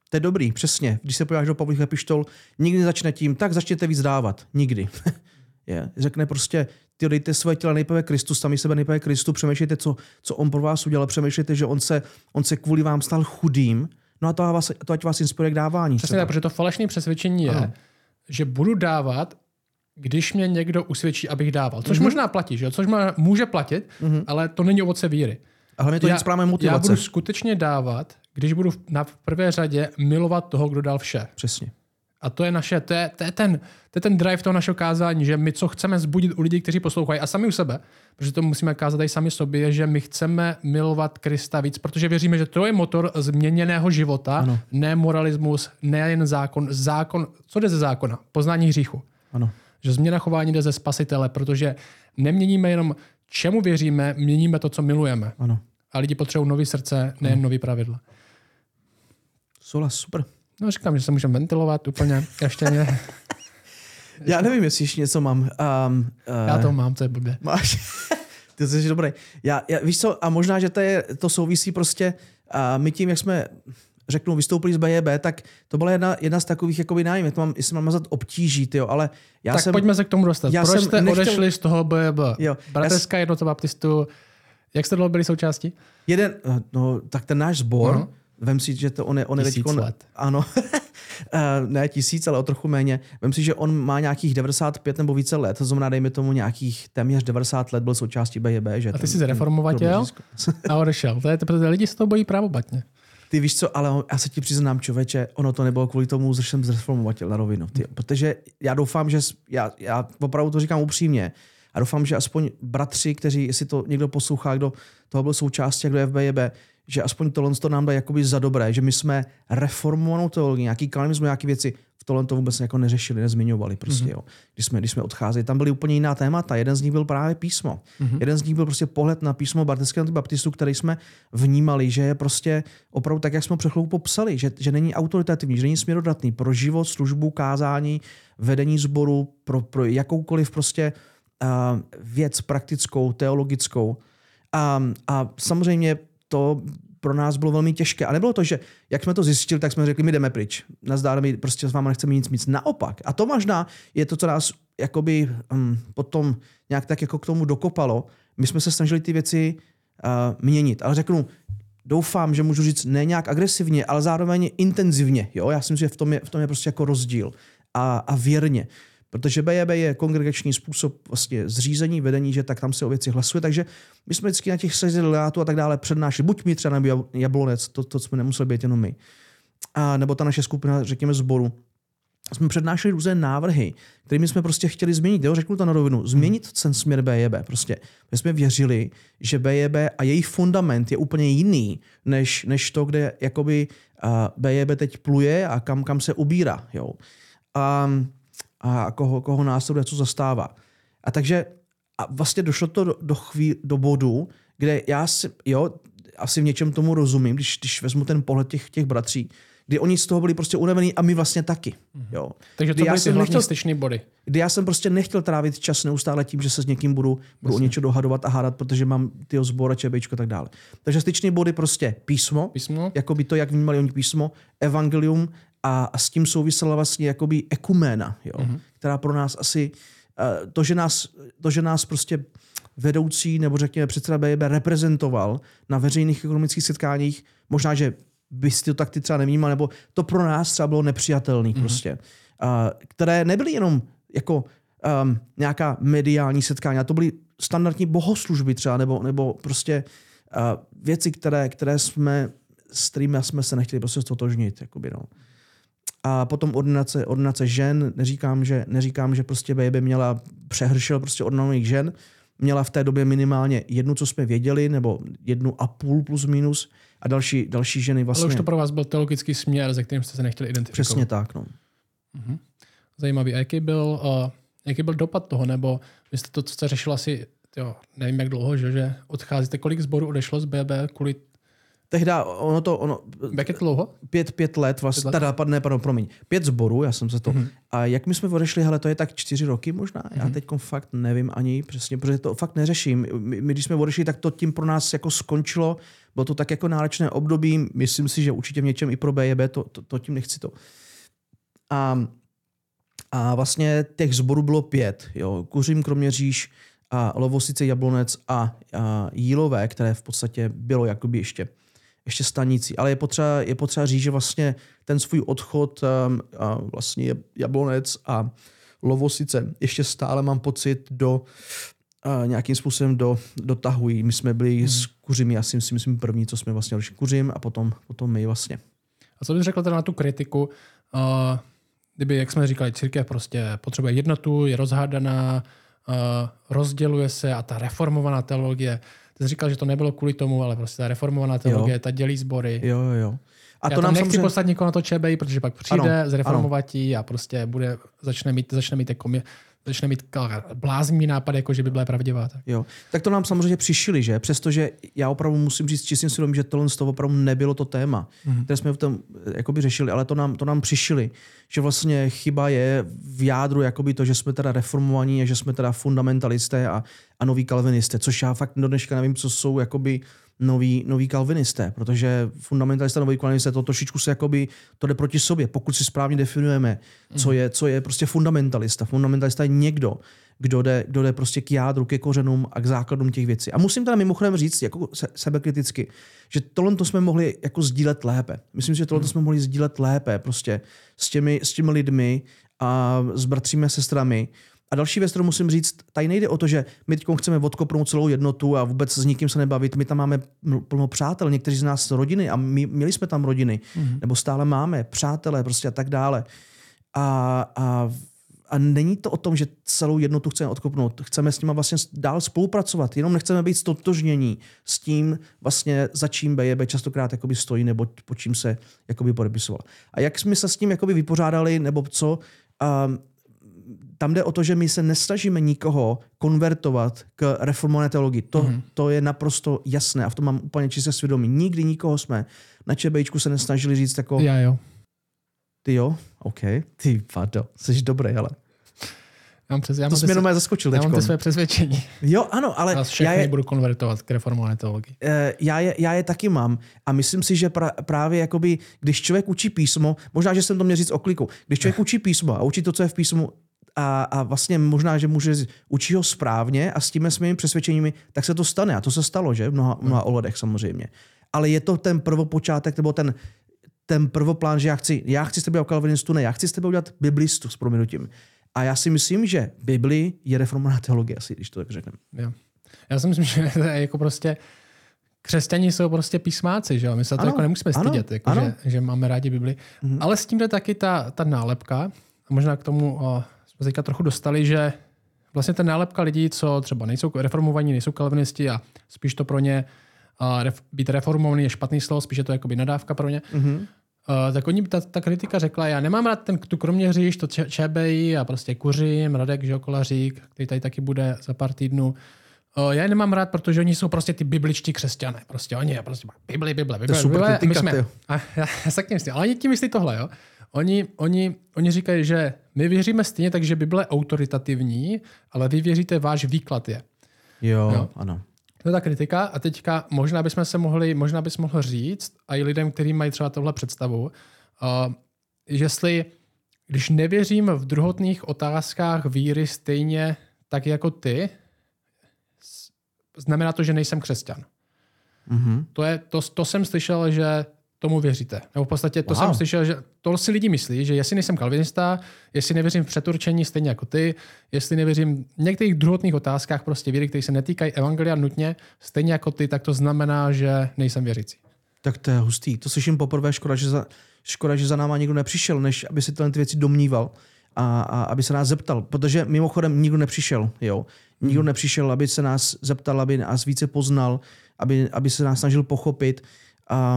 To je dobrý, přesně. Když se podíváš do Pavlových epištol, nikdy začne tím, tak začněte víc dávat. Nikdy. je. Řekne prostě, ty dejte své těla nejprve Kristus, sami sebe nejprve Kristu, přemýšlejte, co, co on pro vás udělal, přemýšlejte, že on se, on se kvůli vám stal chudým, No a to, vás, to ať vás inspiruje k dávání. Přesně tak, protože to falešné přesvědčení je, ano. že budu dávat, když mě někdo usvědčí, abych dával. Což mm-hmm. možná platí, že? což má, může platit, mm-hmm. ale to není ovoce víry. A hlavně to já, správně motivace. Já budu skutečně dávat, když budu na prvé řadě milovat toho, kdo dal vše. Přesně. A to je naše, to je, to je, ten, to je ten drive toho našeho kázání, že my co chceme zbudit u lidí, kteří poslouchají a sami u sebe, protože to musíme kázat i sami sobě, že my chceme milovat Krista víc, protože věříme, že to je motor změněného života, ano. ne moralismus, ne jen zákon. Zákon, co jde ze zákona? Poznání hříchu. Ano. Že změna chování jde ze spasitele, protože neměníme jenom čemu věříme, měníme to, co milujeme. Ano. A lidi potřebují nový srdce, nejen nový pravidla. Sola, super. No říkám, že se můžeme ventilovat úplně ještě Já nevím, jestli ještě něco mám. Um, uh, já to mám, to je blbě. Máš? Ty jsi dobrý. Já, já, víš co, a možná, že to, je, to souvisí prostě uh, my tím, jak jsme řeknu, vystoupili z BJB, tak to byla jedna, jedna z takových jakoby nájmy. To mám, jestli mám mazat obtíží, tyjo, ale já tak jsem... pojďme se k tomu dostat. Já Proč jste nechtěl... odešli z toho BJB? Jo, Bratrská jednota baptistů. Jak jste dlouho byli součástí? Jeden, no, tak ten náš sbor, uh-huh. Vem si, že to on je, on je teďkon, let. Ano, eh, ne tisíc, ale o trochu méně. Vem si, že on má nějakých 95 nebo více let, to znamená, dejme tomu nějakých téměř 90 let byl součástí BJB. Že a ty jsi zreformovatel a odešel. To je to, protože lidi se to bojí právobatně. Ty víš co, ale já se ti přiznám, člověče, ono to nebylo kvůli tomu, že jsem zreformovatel na rovinu. Ty, protože já doufám, že já, já opravdu to říkám upřímně, a doufám, že aspoň bratři, kteří, jestli to někdo poslouchá, kdo toho byl součástí, kdo je v BJB, že aspoň tohle to nám dá jakoby za dobré, že my jsme reformovanou teologii, nějaký kanonismus, nějaké věci v tohle to vůbec jako neřešili, nezmiňovali prostě, mm-hmm. jo. Když jsme, když jsme odcházeli, tam byly úplně jiná témata. Jeden z nich byl právě písmo. Mm-hmm. Jeden z nich byl prostě pohled na písmo bartického baptistů, který jsme vnímali, že je prostě opravdu tak, jak jsme před popsali, že, že není autoritativní, že není směrodatný pro život, službu, kázání, vedení sboru, pro, pro jakoukoliv prostě uh, věc praktickou, teologickou. A, a samozřejmě to pro nás bylo velmi těžké. A nebylo to, že jak jsme to zjistili, tak jsme řekli, my jdeme pryč. Nazdále my prostě s váma nechceme nic mít. Naopak. A to možná je to, co nás jakoby um, potom nějak tak jako k tomu dokopalo. My jsme se snažili ty věci uh, měnit. Ale řeknu, doufám, že můžu říct ne nějak agresivně, ale zároveň intenzivně. Jo? Já si myslím, že v tom je, v tom je prostě jako rozdíl. A, a věrně. Protože BJB je kongregační způsob vlastně zřízení, vedení, že tak tam se o věci hlasuje. Takže my jsme vždycky na těch sezilátů a tak dále přednášeli, buď my třeba nebo Jablonec, to, to jsme nemuseli být jenom my, a, nebo ta naše skupina, řekněme, zboru, jsme přednášeli různé návrhy, kterými jsme prostě chtěli změnit. Jo, řeknu to na rovinu. Změnit ten směr BJB. Prostě. My jsme věřili, že BJB a její fundament je úplně jiný, než, než to, kde jakoby uh, BJB teď pluje a kam, kam se ubírá. Jo. Um, a koho, koho následuje, co zastává. A takže a vlastně došlo to do, do, chví, do bodu, kde já si, jo, asi v něčem tomu rozumím, když, když vezmu ten pohled těch, těch bratří, kdy oni z toho byli prostě unavení a my vlastně taky. Mhm. Jo. Takže to byly ty hlavní styčný body. Kdy já jsem prostě nechtěl trávit čas neustále tím, že se s někým budu, budu o něco dohadovat a hádat, protože mám ty zbora, čebečko a tak dále. Takže styčný body prostě písmo, písmo. jako by to, jak vnímali oni písmo, evangelium a, a s tím souvisela vlastně jakoby ekuména, jo, mm-hmm. která pro nás asi, uh, to, že nás, to, že nás prostě vedoucí nebo řekněme předseda BJB reprezentoval na veřejných ekonomických setkáních, možná, že bys to tak ty třeba nevnímal, nebo to pro nás třeba bylo nepřijatelné mm-hmm. prostě. Uh, které nebyly jenom jako um, nějaká mediální setkání. A to byly standardní bohoslužby třeba, nebo, nebo prostě uh, věci, které, které jsme, s kterými jsme se nechtěli prostě stotožnit. Jakoby, no. A potom ordinace, ordinace žen, neříkám, že, neříkám, že prostě baby měla přehršel prostě ordinovaných žen, měla v té době minimálně jednu, co jsme věděli, nebo jednu a půl plus minus a další, další ženy vlastně. Ale už to pro vás byl teologický směr, ze kterým jste se nechtěli identifikovat. Přesně tak, no. Mhm. Zajímavý. A jaký byl, uh, jaký byl dopad toho? Nebo vy jste to, co jste řešil asi, jo, nevím jak dlouho, že, že odcházíte, kolik zborů odešlo z BB kvůli Tehda ono to, ono, jak je to dlouho? Pět, pět let, vlastně, pět let? teda, pardon, pardon, promiň, pět zborů, já jsem se to, mm-hmm. a jak my jsme odešli, hele, to je tak čtyři roky možná, mm-hmm. já mhm. teď fakt nevím ani přesně, protože to fakt neřeším. My, my, když jsme odešli, tak to tím pro nás jako skončilo, bylo to tak jako náročné období, myslím si, že určitě v něčem i pro BJB, to, to, to tím nechci to. A, a vlastně těch zborů bylo pět, jo, Kuřím, Kroměříž, a Lovosice, Jablonec a, a Jílové, které v podstatě bylo jakoby ještě ještě stanicí. Ale je potřeba, je potřeba říct, že vlastně ten svůj odchod um, a vlastně Jablonec a Lovosice ještě stále mám pocit do uh, nějakým způsobem do, dotahují. My jsme byli hmm. s Kuřimi, já si myslím první, co jsme vlastně šli Kuřim a potom, potom my vlastně. A co bys řekl teda na tu kritiku? Uh, kdyby, jak jsme říkali, církev prostě potřebuje jednotu, je rozhádaná, uh, rozděluje se a ta reformovaná teologie ty jsi říkal, že to nebylo kvůli tomu, ale prostě ta reformovaná teologie, jo. ta dělí sbory. Jo, jo. A Já to nám nechci samozřejmě... poslat někoho na to ČBI, protože pak přijde, ano, zreformovat a prostě bude, začne mít, začne mít jako začne mít bláznivý nápad, jako že by byla pravdivá. Tak. Jo. tak to nám samozřejmě přišili, že? Přestože já opravdu musím říct čistým svědomím, že tohle z toho opravdu nebylo to téma, mm-hmm. které jsme v tom eh, jakoby řešili, ale to nám, to nám přišili, že vlastně chyba je v jádru jakoby to, že jsme teda reformovaní a že jsme teda fundamentalisté a, a noví kalvinisté, což já fakt do dneška nevím, co jsou jakoby noví, noví kalvinisté, protože fundamentalista noví kalvinisté to trošičku se jakoby, to jde proti sobě, pokud si správně definujeme, co mhm. je, co je prostě fundamentalista. Fundamentalista je někdo, kdo jde, kdo jde prostě k jádru, ke kořenům a k základům těch věcí. A musím teda mimochodem říct, jako se, sebekriticky, že tohle to jsme mohli jako sdílet lépe. Myslím, že tohle to mhm. jsme mohli sdílet lépe prostě s těmi, s těmi lidmi a s bratřími a sestrami, a další věc, kterou musím říct, tady nejde o to, že my teď chceme odkopnout celou jednotu a vůbec s nikým se nebavit. My tam máme plno přátel, někteří z nás rodiny a my, měli jsme tam rodiny, mm-hmm. nebo stále máme přátelé prostě a tak dále. A, a, a není to o tom, že celou jednotu chceme odkopnout. Chceme s nimi vlastně dál spolupracovat, jenom nechceme být stotožnění s tím, vlastně za čím BJB častokrát jakoby stojí nebo po čím se jakoby podepisoval. A jak jsme se s tím jakoby vypořádali, nebo co, um, tam jde o to, že my se nestažíme nikoho konvertovat k reformované teologii. To, mm-hmm. to je naprosto jasné a v tom mám úplně čisté svědomí. Nikdy nikoho jsme na ČBčku se nesnažili říct jako... Já jo. Ty jo? OK. Ty vado, jsi dobrý, ale... Já mám přes, já to jsi mě zaskočil Já mám ty své přesvědčení. Jo, ano, ale... Vás všechny já je, budu konvertovat k reformované teologii. Uh, já, je, já je taky mám a myslím si, že pra, právě jakoby, když člověk učí písmo, možná, že jsem to měl říct o kliku, když člověk učí písmo a učí to, co je v písmu, a, a vlastně možná, že může učit ho správně a s těmi svými přesvědčeními, tak se to stane. A to se stalo, že? V mnoha, mnoha ohledech samozřejmě. Ale je to ten prvopočátek, nebo ten, ten prvoplán, že já chci, já chci s tebe udělat kalvinistu, ne, já chci s tebe udělat biblistu s proměnutím. A já si myslím, že Bibli je reformovaná teologie, asi, když to tak řekneme. Já. já si myslím, že to je jako prostě křesťani jsou prostě písmáci, že jo? My se to ano, jako nemusíme stydět, jako že, že, máme rádi Bibli. Mm-hmm. Ale s tím jde taky ta, ta nálepka. A možná k tomu o, jsme teďka trochu dostali, že vlastně ten nálepka lidí, co třeba nejsou reformovaní, nejsou kalvinisti a spíš to pro ně a ref, být reformovaný je špatný slovo, spíš je to jako by nadávka pro ně. Mm-hmm. Uh, tak oni, ta, ta, kritika řekla, já nemám rád ten, tu říš, to ČBI a prostě kuřím, Radek Žokolařík, který tady taky bude za pár týdnů. Uh, já je nemám rád, protože oni jsou prostě ty bibličtí křesťané. Prostě oni, prostě Bibli, Bible, Bible, to super Bible. Kritika, my jsme, a já, já se k tím myslím, ale oni tím myslí tohle, jo. Oni, oni, oni říkají, že my věříme stejně tak, že Bible je autoritativní, ale vy věříte, váš výklad je. Jo, jo? ano. To je ta kritika a teďka možná bychom se mohli, možná bys mohl říct a i lidem, kteří mají třeba tohle představu, uh, jestli když nevěřím v druhotných otázkách víry stejně tak jako ty, znamená to, že nejsem křesťan. Mm-hmm. To, je, to, to jsem slyšel, že tomu věříte. Nebo v podstatě to Wow. jsem slyšel, že to si lidi myslí, že jestli nejsem kalvinista, jestli nevěřím v přeturčení stejně jako ty, jestli nevěřím v některých druhotných otázkách prostě víry, které se netýkají evangelia nutně, stejně jako ty, tak to znamená, že nejsem věřící. Tak to je hustý. To slyším poprvé, škoda, že za, škoda, že za náma nikdo nepřišel, než aby si tyhle ty věci domníval a, a aby se nás zeptal. Protože mimochodem nikdo nepřišel, jo. Nikdo Hmm. nepřišel, aby se nás zeptal, aby nás více poznal, aby, aby se nás snažil pochopit.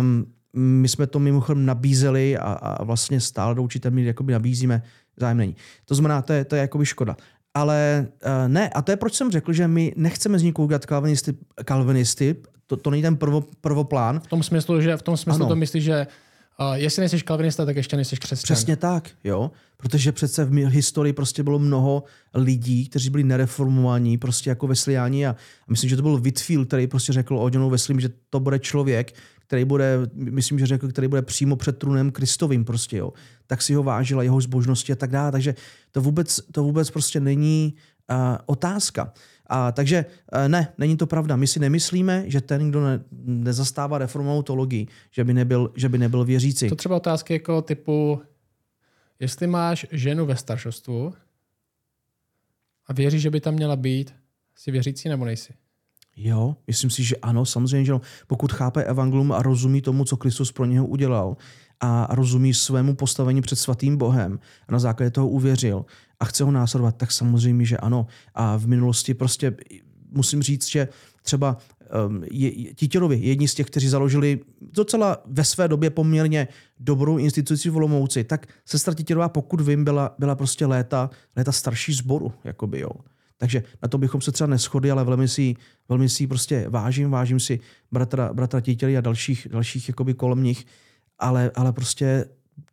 Um, my jsme to mimochodem nabízeli a, a vlastně stále do určité míry jakoby nabízíme, zájem není. To znamená, to je, to je jakoby škoda. Ale uh, ne, a to je proč jsem řekl, že my nechceme z nikoho udělat kalvinisty, kalvinisty to, to není ten prvo, prvoplán, V tom smyslu, že v tom smyslu Ano. to myslíš, že uh, jestli nejsi kalvinista, tak ještě nejsi křesťan. Přesně tak, jo. Protože přece v historii prostě bylo mnoho lidí, kteří byli nereformovaní, prostě jako vesliáni a, a myslím, že to byl Whitfield, který prostě řekl o Johnu Wesley, že to bude člověk, který bude, myslím, že řekl, který bude přímo před trunem Kristovým prostě, jo. Tak si ho vážila, jeho zbožnosti a tak dále. Takže to vůbec, to vůbec prostě není uh, otázka. A, takže uh, ne, není to pravda. My si nemyslíme, že ten, kdo ne, nezastává reformovanou teologii, že by nebyl, že by nebyl věřící. To třeba otázky jako typu, jestli máš ženu ve staršostvu a věříš, že by tam měla být, jsi věřící nebo nejsi? Jo, myslím si, že ano, samozřejmě, že ano. pokud chápe evangelium a rozumí tomu, co Kristus pro něho udělal a rozumí svému postavení před svatým Bohem a na základě toho uvěřil a chce ho následovat, tak samozřejmě, že ano. A v minulosti prostě musím říct, že třeba um, je, Títěrovi, jedni z těch, kteří založili docela ve své době poměrně dobrou instituci v Olomouci, tak sestra Títěrová, pokud vím, byla, byla prostě léta, léta starší zboru, jakoby, jo. Takže na to bychom se třeba neschodli, ale velmi si, velmi si prostě vážím, vážím si bratra, bratra Títěry a dalších, dalších jakoby kolem nich, ale, ale prostě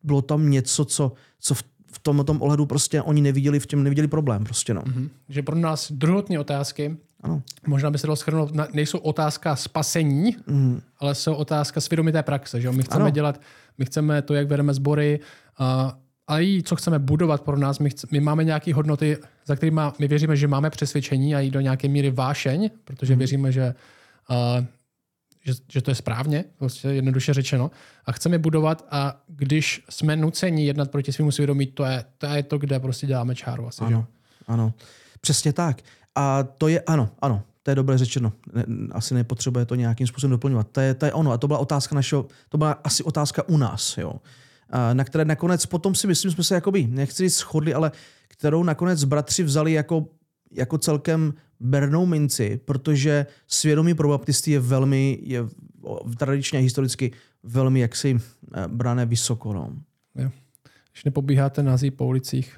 bylo tam něco, co, co v, v tom, tom ohledu prostě oni neviděli, v těm neviděli problém prostě, no. Mhm. Že pro nás druhotní otázky, Ano. možná by se dalo schrnout, nejsou otázka spasení, Mm, ale jsou otázka svědomité praxe. Že? jo? My chceme Ano. dělat, my chceme to, jak vedeme sbory, a, a i co chceme budovat pro nás. My, chc- my máme nějaké hodnoty, za kterými my věříme, že máme přesvědčení a i do nějaké míry vášeň, protože Mhm. věříme, že, a, že, že to je správně, prostě jednoduše řečeno. A chceme budovat a když jsme nuceni jednat proti svým svědomí, to je, to je to, kde prostě děláme čáru. Asi, že? jo? ano, ano. Přesně tak. A to je, ano, ano, to je dobře řečeno. Asi nepotřebuje to nějakým způsobem doplňovat. To je, to je ono. A to byla otázka našeho, to byla asi otázka u nás, jo. Na které nakonec potom si myslím, jsme se jakoby, nechci říct shodli, ale kterou nakonec bratři vzali jako, jako celkem bernou minci, protože svědomí pro baptisty je velmi, je tradičně a historicky velmi jaksi eh, brané vysoko. No. Když nepobíháte nazí po ulicích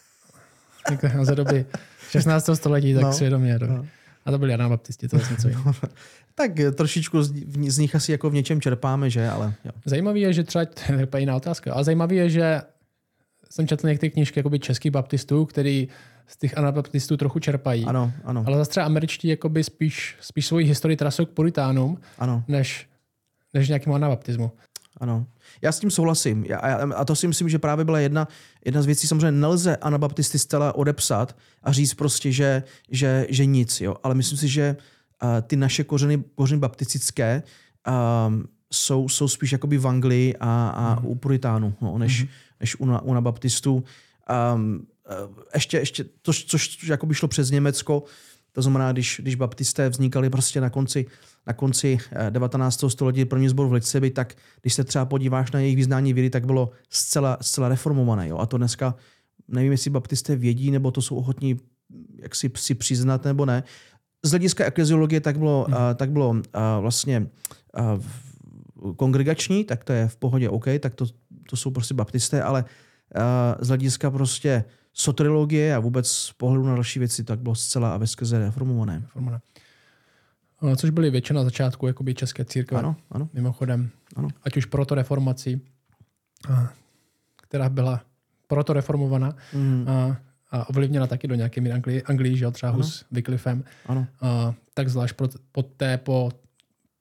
někde za doby 16. století, tak No. no. svědomě. No. No. A to byli anabaptisti, to je něco jiného. Tak trošičku z, nich asi jako v něčem čerpáme, že? Ale jo. Zajímavý je, že třeba, to je jiná otázka, ale zajímavý je, že jsem četl některé knížky jakoby českých baptistů, který z těch anabaptistů trochu čerpají. Ano, ano, Ale zase třeba američtí jakoby spíš, spíš svoji historii trasou k puritánům, ano. než, než nějakému anabaptismu. Ano. Já s tím souhlasím. Já, a- to si myslím, že právě byla jedna, jedna z věcí. Samozřejmě nelze anabaptisty zcela odepsat a říct prostě, že, že, že nic. Jo. Ale myslím si, že uh, ty naše kořeny, kořeny baptistické um, jsou, jsou spíš jakoby v Anglii a, a u puritánů, no, než, než u, na- u anabaptistů. Um, uh, ještě, ještě to, což jakoby šlo přes Německo, to znamená, když, když baptisté vznikali prostě na konci, na konci eh, 19. století první sbor v Licebi, tak když se třeba podíváš na jejich vyznání víry, tak bylo zcela, zcela reformované. Jo? A to dneska, nevím, jestli baptisté vědí, nebo to jsou ochotní jak si, si přiznat, nebo ne. Z hlediska ekleziologie tak bylo, hmm. uh, tak bylo uh, vlastně uh, kongregační, tak to je v pohodě OK, tak to, to jsou prostě baptisté, ale uh, z hlediska prostě soteriologie a vůbec z pohledu na další věci, tak bylo zcela a veskrze reformované. Formule. No, Což byly většina začátku jakoby české církve. Ano, ano. Mimochodem, Ano. ať už proto reformací, která byla proto reformovaná Mm, a, a ovlivněna taky do nějaké míry Anglii, Anglii že jo, třeba Ano. Hus Wycliffem, ano, a, tak zvlášť po, po té po,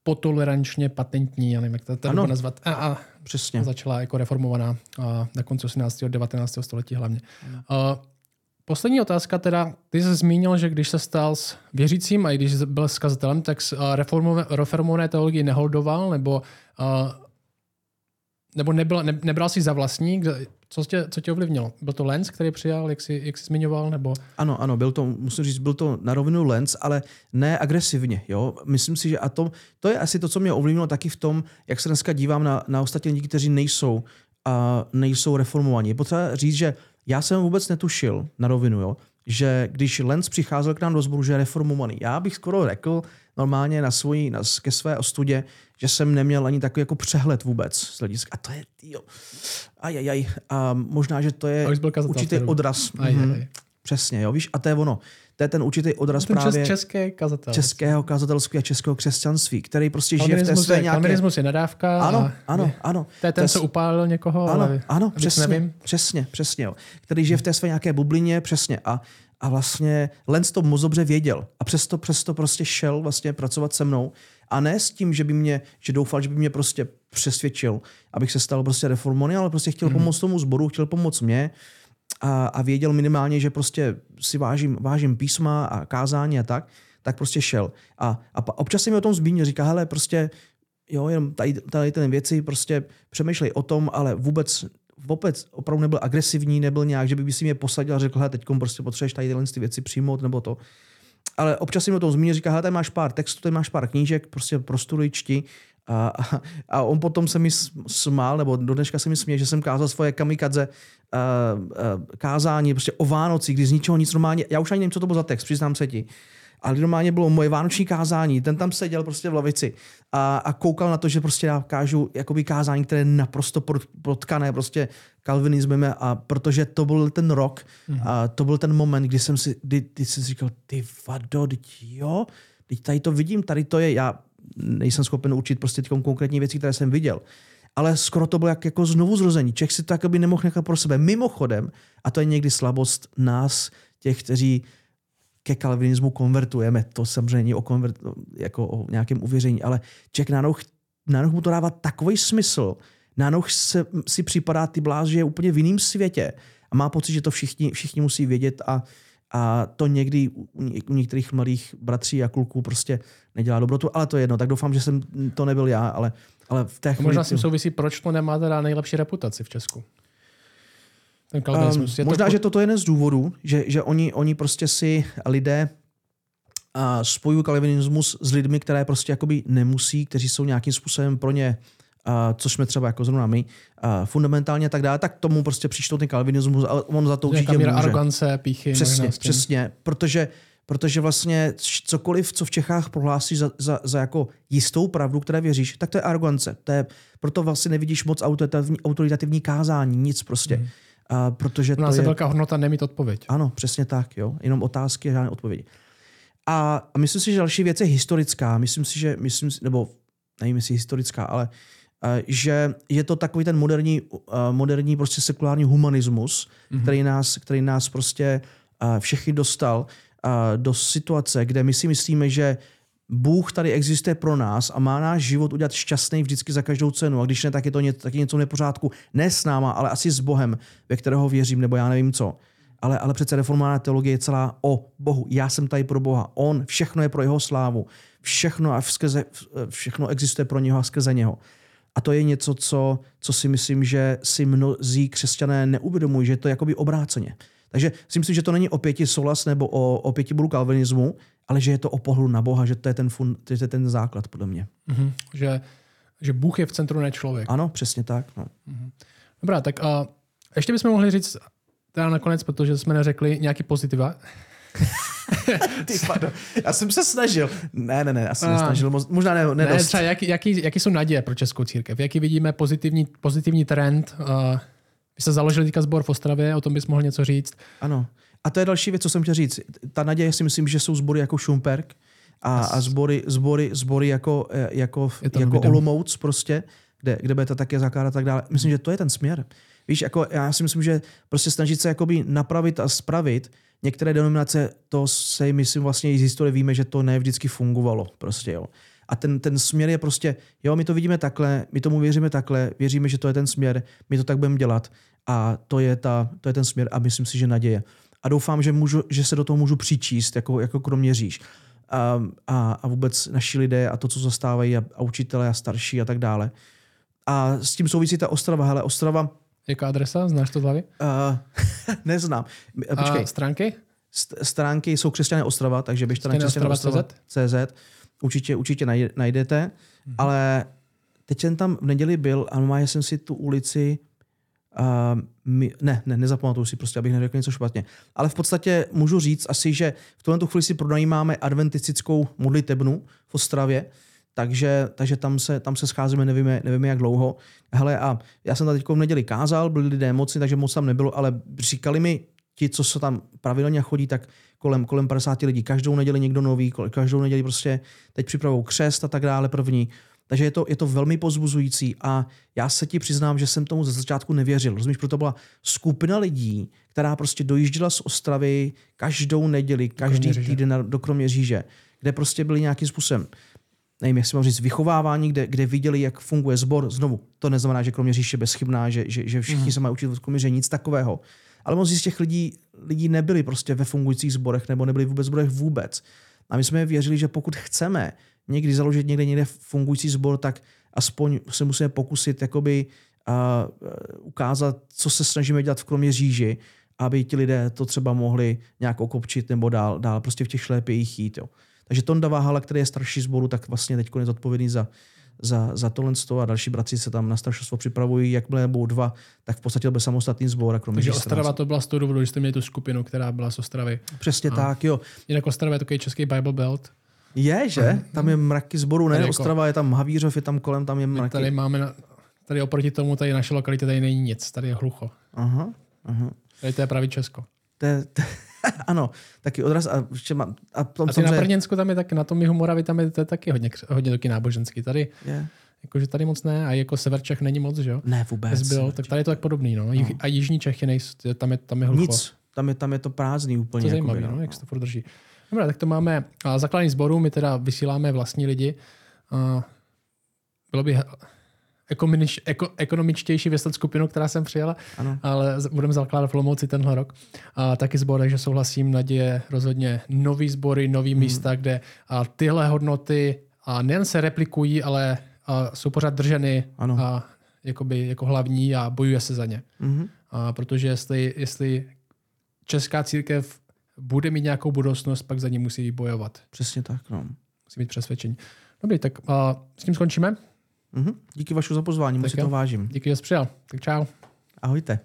po tolerančně patentní, já nevím, jak to tady Ano. nazvat, a, a přesně. začala jako reformovaná a na konci 18. 19. století hlavně. A poslední otázka teda, ty jsi zmínil, že když se stal s věřícím a i když byl skazatelem, tak s a, reformové, reformované teologii neholdoval, nebo a, nebo nebyl, ne, nebral jsi za vlastní, co tě, co tě ovlivnilo? Byl to Lens, který přijal, jak jsi, jak jsi zmiňoval? Nebo... Ano, ano, byl to, musím říct, byl to na rovinu Lens, ale ne agresivně. Jo? Myslím si, že a to, to je asi to, co mě ovlivnilo taky v tom, jak se dneska dívám na, na ostatní lidi, kteří nejsou, a nejsou reformovaní. Je potřeba říct, že já jsem vůbec netušil na rovinu, jo? Že když Lenz přicházel k nám do sboru, že je reformovaný. Já bych skoro řekl normálně na svoji, na, ke své ostudě, že jsem neměl ani takový jako přehled vůbec z hlediska. A to je, jo, ajajaj. A možná, že to je určitý odraz. Aj, aj, aj. Přesně, jo, víš, a to je ono. To je ten určitý odraz ten právě české kazatel. českého kazatelství a českého křesťanství, který prostě žije v té své je, nějaké... Kalvinismus je nadávka. Ano, a ano, ano. To je ten, co upálil někoho, ano, ale ano, přesně, nevím. přesně, přesně, jo. Který žije v té své nějaké bublině, přesně. A, a vlastně Lenz to moc dobře věděl. A přesto, přesto prostě šel vlastně pracovat se mnou. A ne s tím, že by mě, že doufal, že by mě prostě přesvědčil, abych se stal prostě reformovaný, ale prostě chtěl mm. pomoct tomu zboru, chtěl pomoct mě a, a věděl minimálně, že prostě si vážím, vážím písma a kázání a tak, tak prostě šel. A, a občas se mi o tom zmínil, říká, hele, prostě jo, jenom tady, tady ty věci, prostě přemýšlej o tom, ale vůbec vůbec opravdu nebyl agresivní, nebyl nějak, že by si mě posadil a řekl, hele, teď prostě potřebuješ tady tyhle ty věci přijmout nebo to. Ale občas mi o tom zmínil, říká, hele, tady máš pár textů, tady máš pár knížek, prostě prostuduj, čti. A, a, on potom se mi smál, nebo do dneška se mi směje, že jsem kázal svoje kamikadze uh, uh, kázání prostě o Vánoci, kdy z ničeho nic normálně, já už ani nevím, co to bylo za text, přiznám se ti. Ale normálně bylo moje vánoční kázání, ten tam seděl prostě v lavici a, a koukal na to, že prostě já kážu jakoby kázání, které je naprosto potkané prostě kalvinismem a protože to byl ten rok mm-hmm. a to byl ten moment, kdy jsem si, kdy, kdy jsem si říkal, ty vado, teď jo, teď tady to vidím, tady to je, já nejsem schopen učit prostě konkrétní věci, které jsem viděl ale skoro to bylo jak, jako znovu zrození. Čech si to jakoby nemohl nechat pro sebe. Mimochodem, a to je někdy slabost nás, těch, kteří ke kalvinismu konvertujeme, to samozřejmě není o, konvert, jako o nějakém uvěření, ale Čech najednou, najednou mu to dává takový smysl, najednou se, si připadá ty bláz, že je úplně v jiném světě a má pocit, že to všichni, všichni musí vědět a, a to někdy u, některých mladých bratří a kluků prostě nedělá dobrotu, ale to je jedno, tak doufám, že jsem to nebyl já, ale, ale v té chvíli... Možná s tím souvisí, proč to nemá teda nejlepší reputaci v Česku. Ten kalvinismus. Um, možná, to... že toto je jeden z důvodů, že, že oni, oni prostě si lidé a spojují kalvinismus s lidmi, které prostě jakoby nemusí, kteří jsou nějakým způsobem pro ně a což jsme třeba jako zrovna my, fundamentálně a tak dále, tak tomu prostě přišlo ten kalvinismus a on za to určitě může. arogance, píchy. Přesně, přesně, protože, protože vlastně cokoliv, co v Čechách prohlásíš za, za, za, jako jistou pravdu, které věříš, tak to je arogance. To je, proto vlastně nevidíš moc autoritativní, autoritativní kázání, nic prostě. Hmm. A protože U nás to je velká hodnota nemít odpověď. Ano, přesně tak. Jo? Jenom otázky a žádné odpovědi. A, a myslím si, že další věc je historická. Myslím si, že, myslím, nebo nevím, jestli historická, ale uh, že je to takový ten moderní, uh, moderní prostě sekulární humanismus, mm-hmm. který, nás, který nás prostě uh, všechny dostal do situace, kde my si myslíme, že Bůh tady existuje pro nás a má náš život udělat šťastný vždycky za každou cenu. A když ne, tak je to něco, tak je něco v nepořádku. Ne s náma, ale asi s Bohem, ve kterého věřím, nebo já nevím co. Ale, ale přece reformovaná teologie je celá o Bohu. Já jsem tady pro Boha. On, všechno je pro jeho slávu. Všechno a skrze, všechno existuje pro něho a skrze něho. A to je něco, co, co si myslím, že si mnozí křesťané neuvědomují, že to je jakoby obráceně. Takže si myslím, že to není o pěti solas nebo o, o pěti budu kalvinismu, ale že je to o pohledu na Boha, že to je ten, fun, to je ten základ podle mě. Mm-hmm. Že, že Bůh je v centru, ne člověk. Ano, přesně tak. No. Mm-hmm. Dobrá, tak a ještě bychom mohli říct teda nakonec, protože jsme neřekli nějaký pozitiva. Ty pado. Já jsem se snažil. Ne, ne, ne, asi a, nesnažil. Možná ne, ne, ne třeba jaký, jaký, jaký jsou naděje pro Českou církev? Jaký vidíme pozitivní, pozitivní trend? Uh, vy jste založili teďka sbor v Ostravě, o tom bys mohl něco říct. Ano. A to je další věc, co jsem chtěl říct. Ta naděje si myslím, že jsou sbory jako Šumperk a, a sbory, sbory, sbory jako, eh, jako, jako Olomouc prostě, kde, kde budete také zakládat a tak dále. Myslím, že to je ten směr. Víš, jako já si myslím, že prostě snažit se jakoby napravit a spravit některé denominace, to se myslím vlastně i z historie víme, že to ne vždycky fungovalo. Prostě jo. A ten, ten směr je prostě, jo, my to vidíme takhle, my tomu věříme takhle, věříme, že to je ten směr, my to tak budeme dělat a to je, ta, to je ten směr a myslím si, že naděje a doufám, že, můžu, že se do toho můžu přičíst jako, jako kroměříž. A, a, a vůbec naši lidé a to, co zastávají a, a učitelé a starší a tak dále. A s tím souvisí ta Ostrava. Hele, Ostrava, Jaká adresa? Znáš to z hlavy? uh, neznám. Eh, Počkej, A stránky? st- stránky jsou Křesťané Ostrava, takže běžte na Křesťané Ostrava CZ. Určitě, určitě naj- najdete. Mhm. Ale teď jsem tam v neděli byl a má jsem si tu ulici Uh, my, ne, ne, nezapamatuju si prostě, abych neřekl něco špatně. Ale v podstatě můžu říct asi, že v tuhle chvíli si pronajímáme adventistickou modlitebnu v Ostravě, takže, takže tam, se, tam se scházíme, nevíme, nevíme jak dlouho. Hele, a já jsem tam teď v neděli kázal, byli lidé mocni, takže moc tam nebylo, ale říkali mi ti, co se tam pravidelně chodí, tak kolem, kolem 50 lidí. Každou neděli někdo nový, každou neděli prostě teď připravou křest a tak dále první. Takže je to, je to velmi pozbuzující a já se ti přiznám, že jsem tomu ze začátku nevěřil. Rozumíš, proto byla skupina lidí, která prostě dojížděla z Ostravy každou neděli, každý týden do Kroměříže, kde prostě byli nějakým způsobem nevím, jak si mám říct, vychovávání, kde, kde viděli, jak funguje sbor. Znovu, to neznamená, že Kroměříž je bezchybná, že, že, že všichni Mhm. se mají učit v Kroměříži, nic takového. Ale mnozí z těch lidí, lidí nebyli prostě ve fungujících sborech nebo nebyli vůbec v sborech vůbec. A my jsme věřili, že pokud chceme někdy založit někde někde fungující sbor, tak aspoň se musíme pokusit jakoby a, ukázat, co se snažíme dělat v Kroměříži, aby ti lidé to třeba mohli nějak okopčit nebo dál, dál prostě v těch šlépějích jít. Jo. Takže Tonda Váhala, který je starší sboru, tak vlastně teď je zodpovědný za, za, za tohle a další bratři se tam na staršostvo připravují. Jakmile budou dva, tak v podstatě bude samostatný sbor. A kromě Takže Ostrava to byla z toho důvodu, že jste měli tu skupinu, která byla z Ostravy. Přesně tak, jo. Jinak Ostrava je takový český Bible Belt. Je, že? Tam je mraky zborů, ne? Jako- Ostrava je tam Havířov, je tam kolem, tam je mraky. tady máme, na, tady oproti tomu, tady naše lokalita, tady není nic, tady je hlucho. Aha, aha. Tady to je pravý Česko. To je, to, ano, taky odraz. A, ještě má, a, tom, A ty na Brněnsku tam je taky, na tom jihu Moravy tam je to je taky hodně, hodně taky náboženský. Tady, je. jakože tady moc ne, a jako sever Čech není moc, že jo? Ne, vůbec. Zbyl, tak tady je to tak podobný, no. Jich, a jižní Čechy nejsou, tam je, tam je hlucho. Nic. Tam je, tam je to prázdný úplně. To je zajímavé, jakoby, no, jak se to furt drží. Dobrá, tak to máme a zakládání sboru, my teda vysíláme vlastní lidi. Bylo by ekonomič, eko, ekonomičtější vyslat skupinu, která jsem přijela, Ano. ale budeme zakládat v Lomouci tenhle rok. A taky sbor, takže souhlasím, naděje rozhodně nový sbory, nový Hmm. místa, kde a tyhle hodnoty a nejen se replikují, ale a jsou pořád drženy Ano. a jakoby, jako hlavní a bojuje se za ně. Mhm. A protože jestli, jestli česká církev bude mít nějakou budoucnost, pak za ní musí bojovat. Přesně tak, no. Musí mít přesvědčení. Dobrý, tak a s tím skončíme. Mhm. Díky vašu za pozvání, moc si to vážím. Díky, že jsi přijal. Tak čau. Ahojte.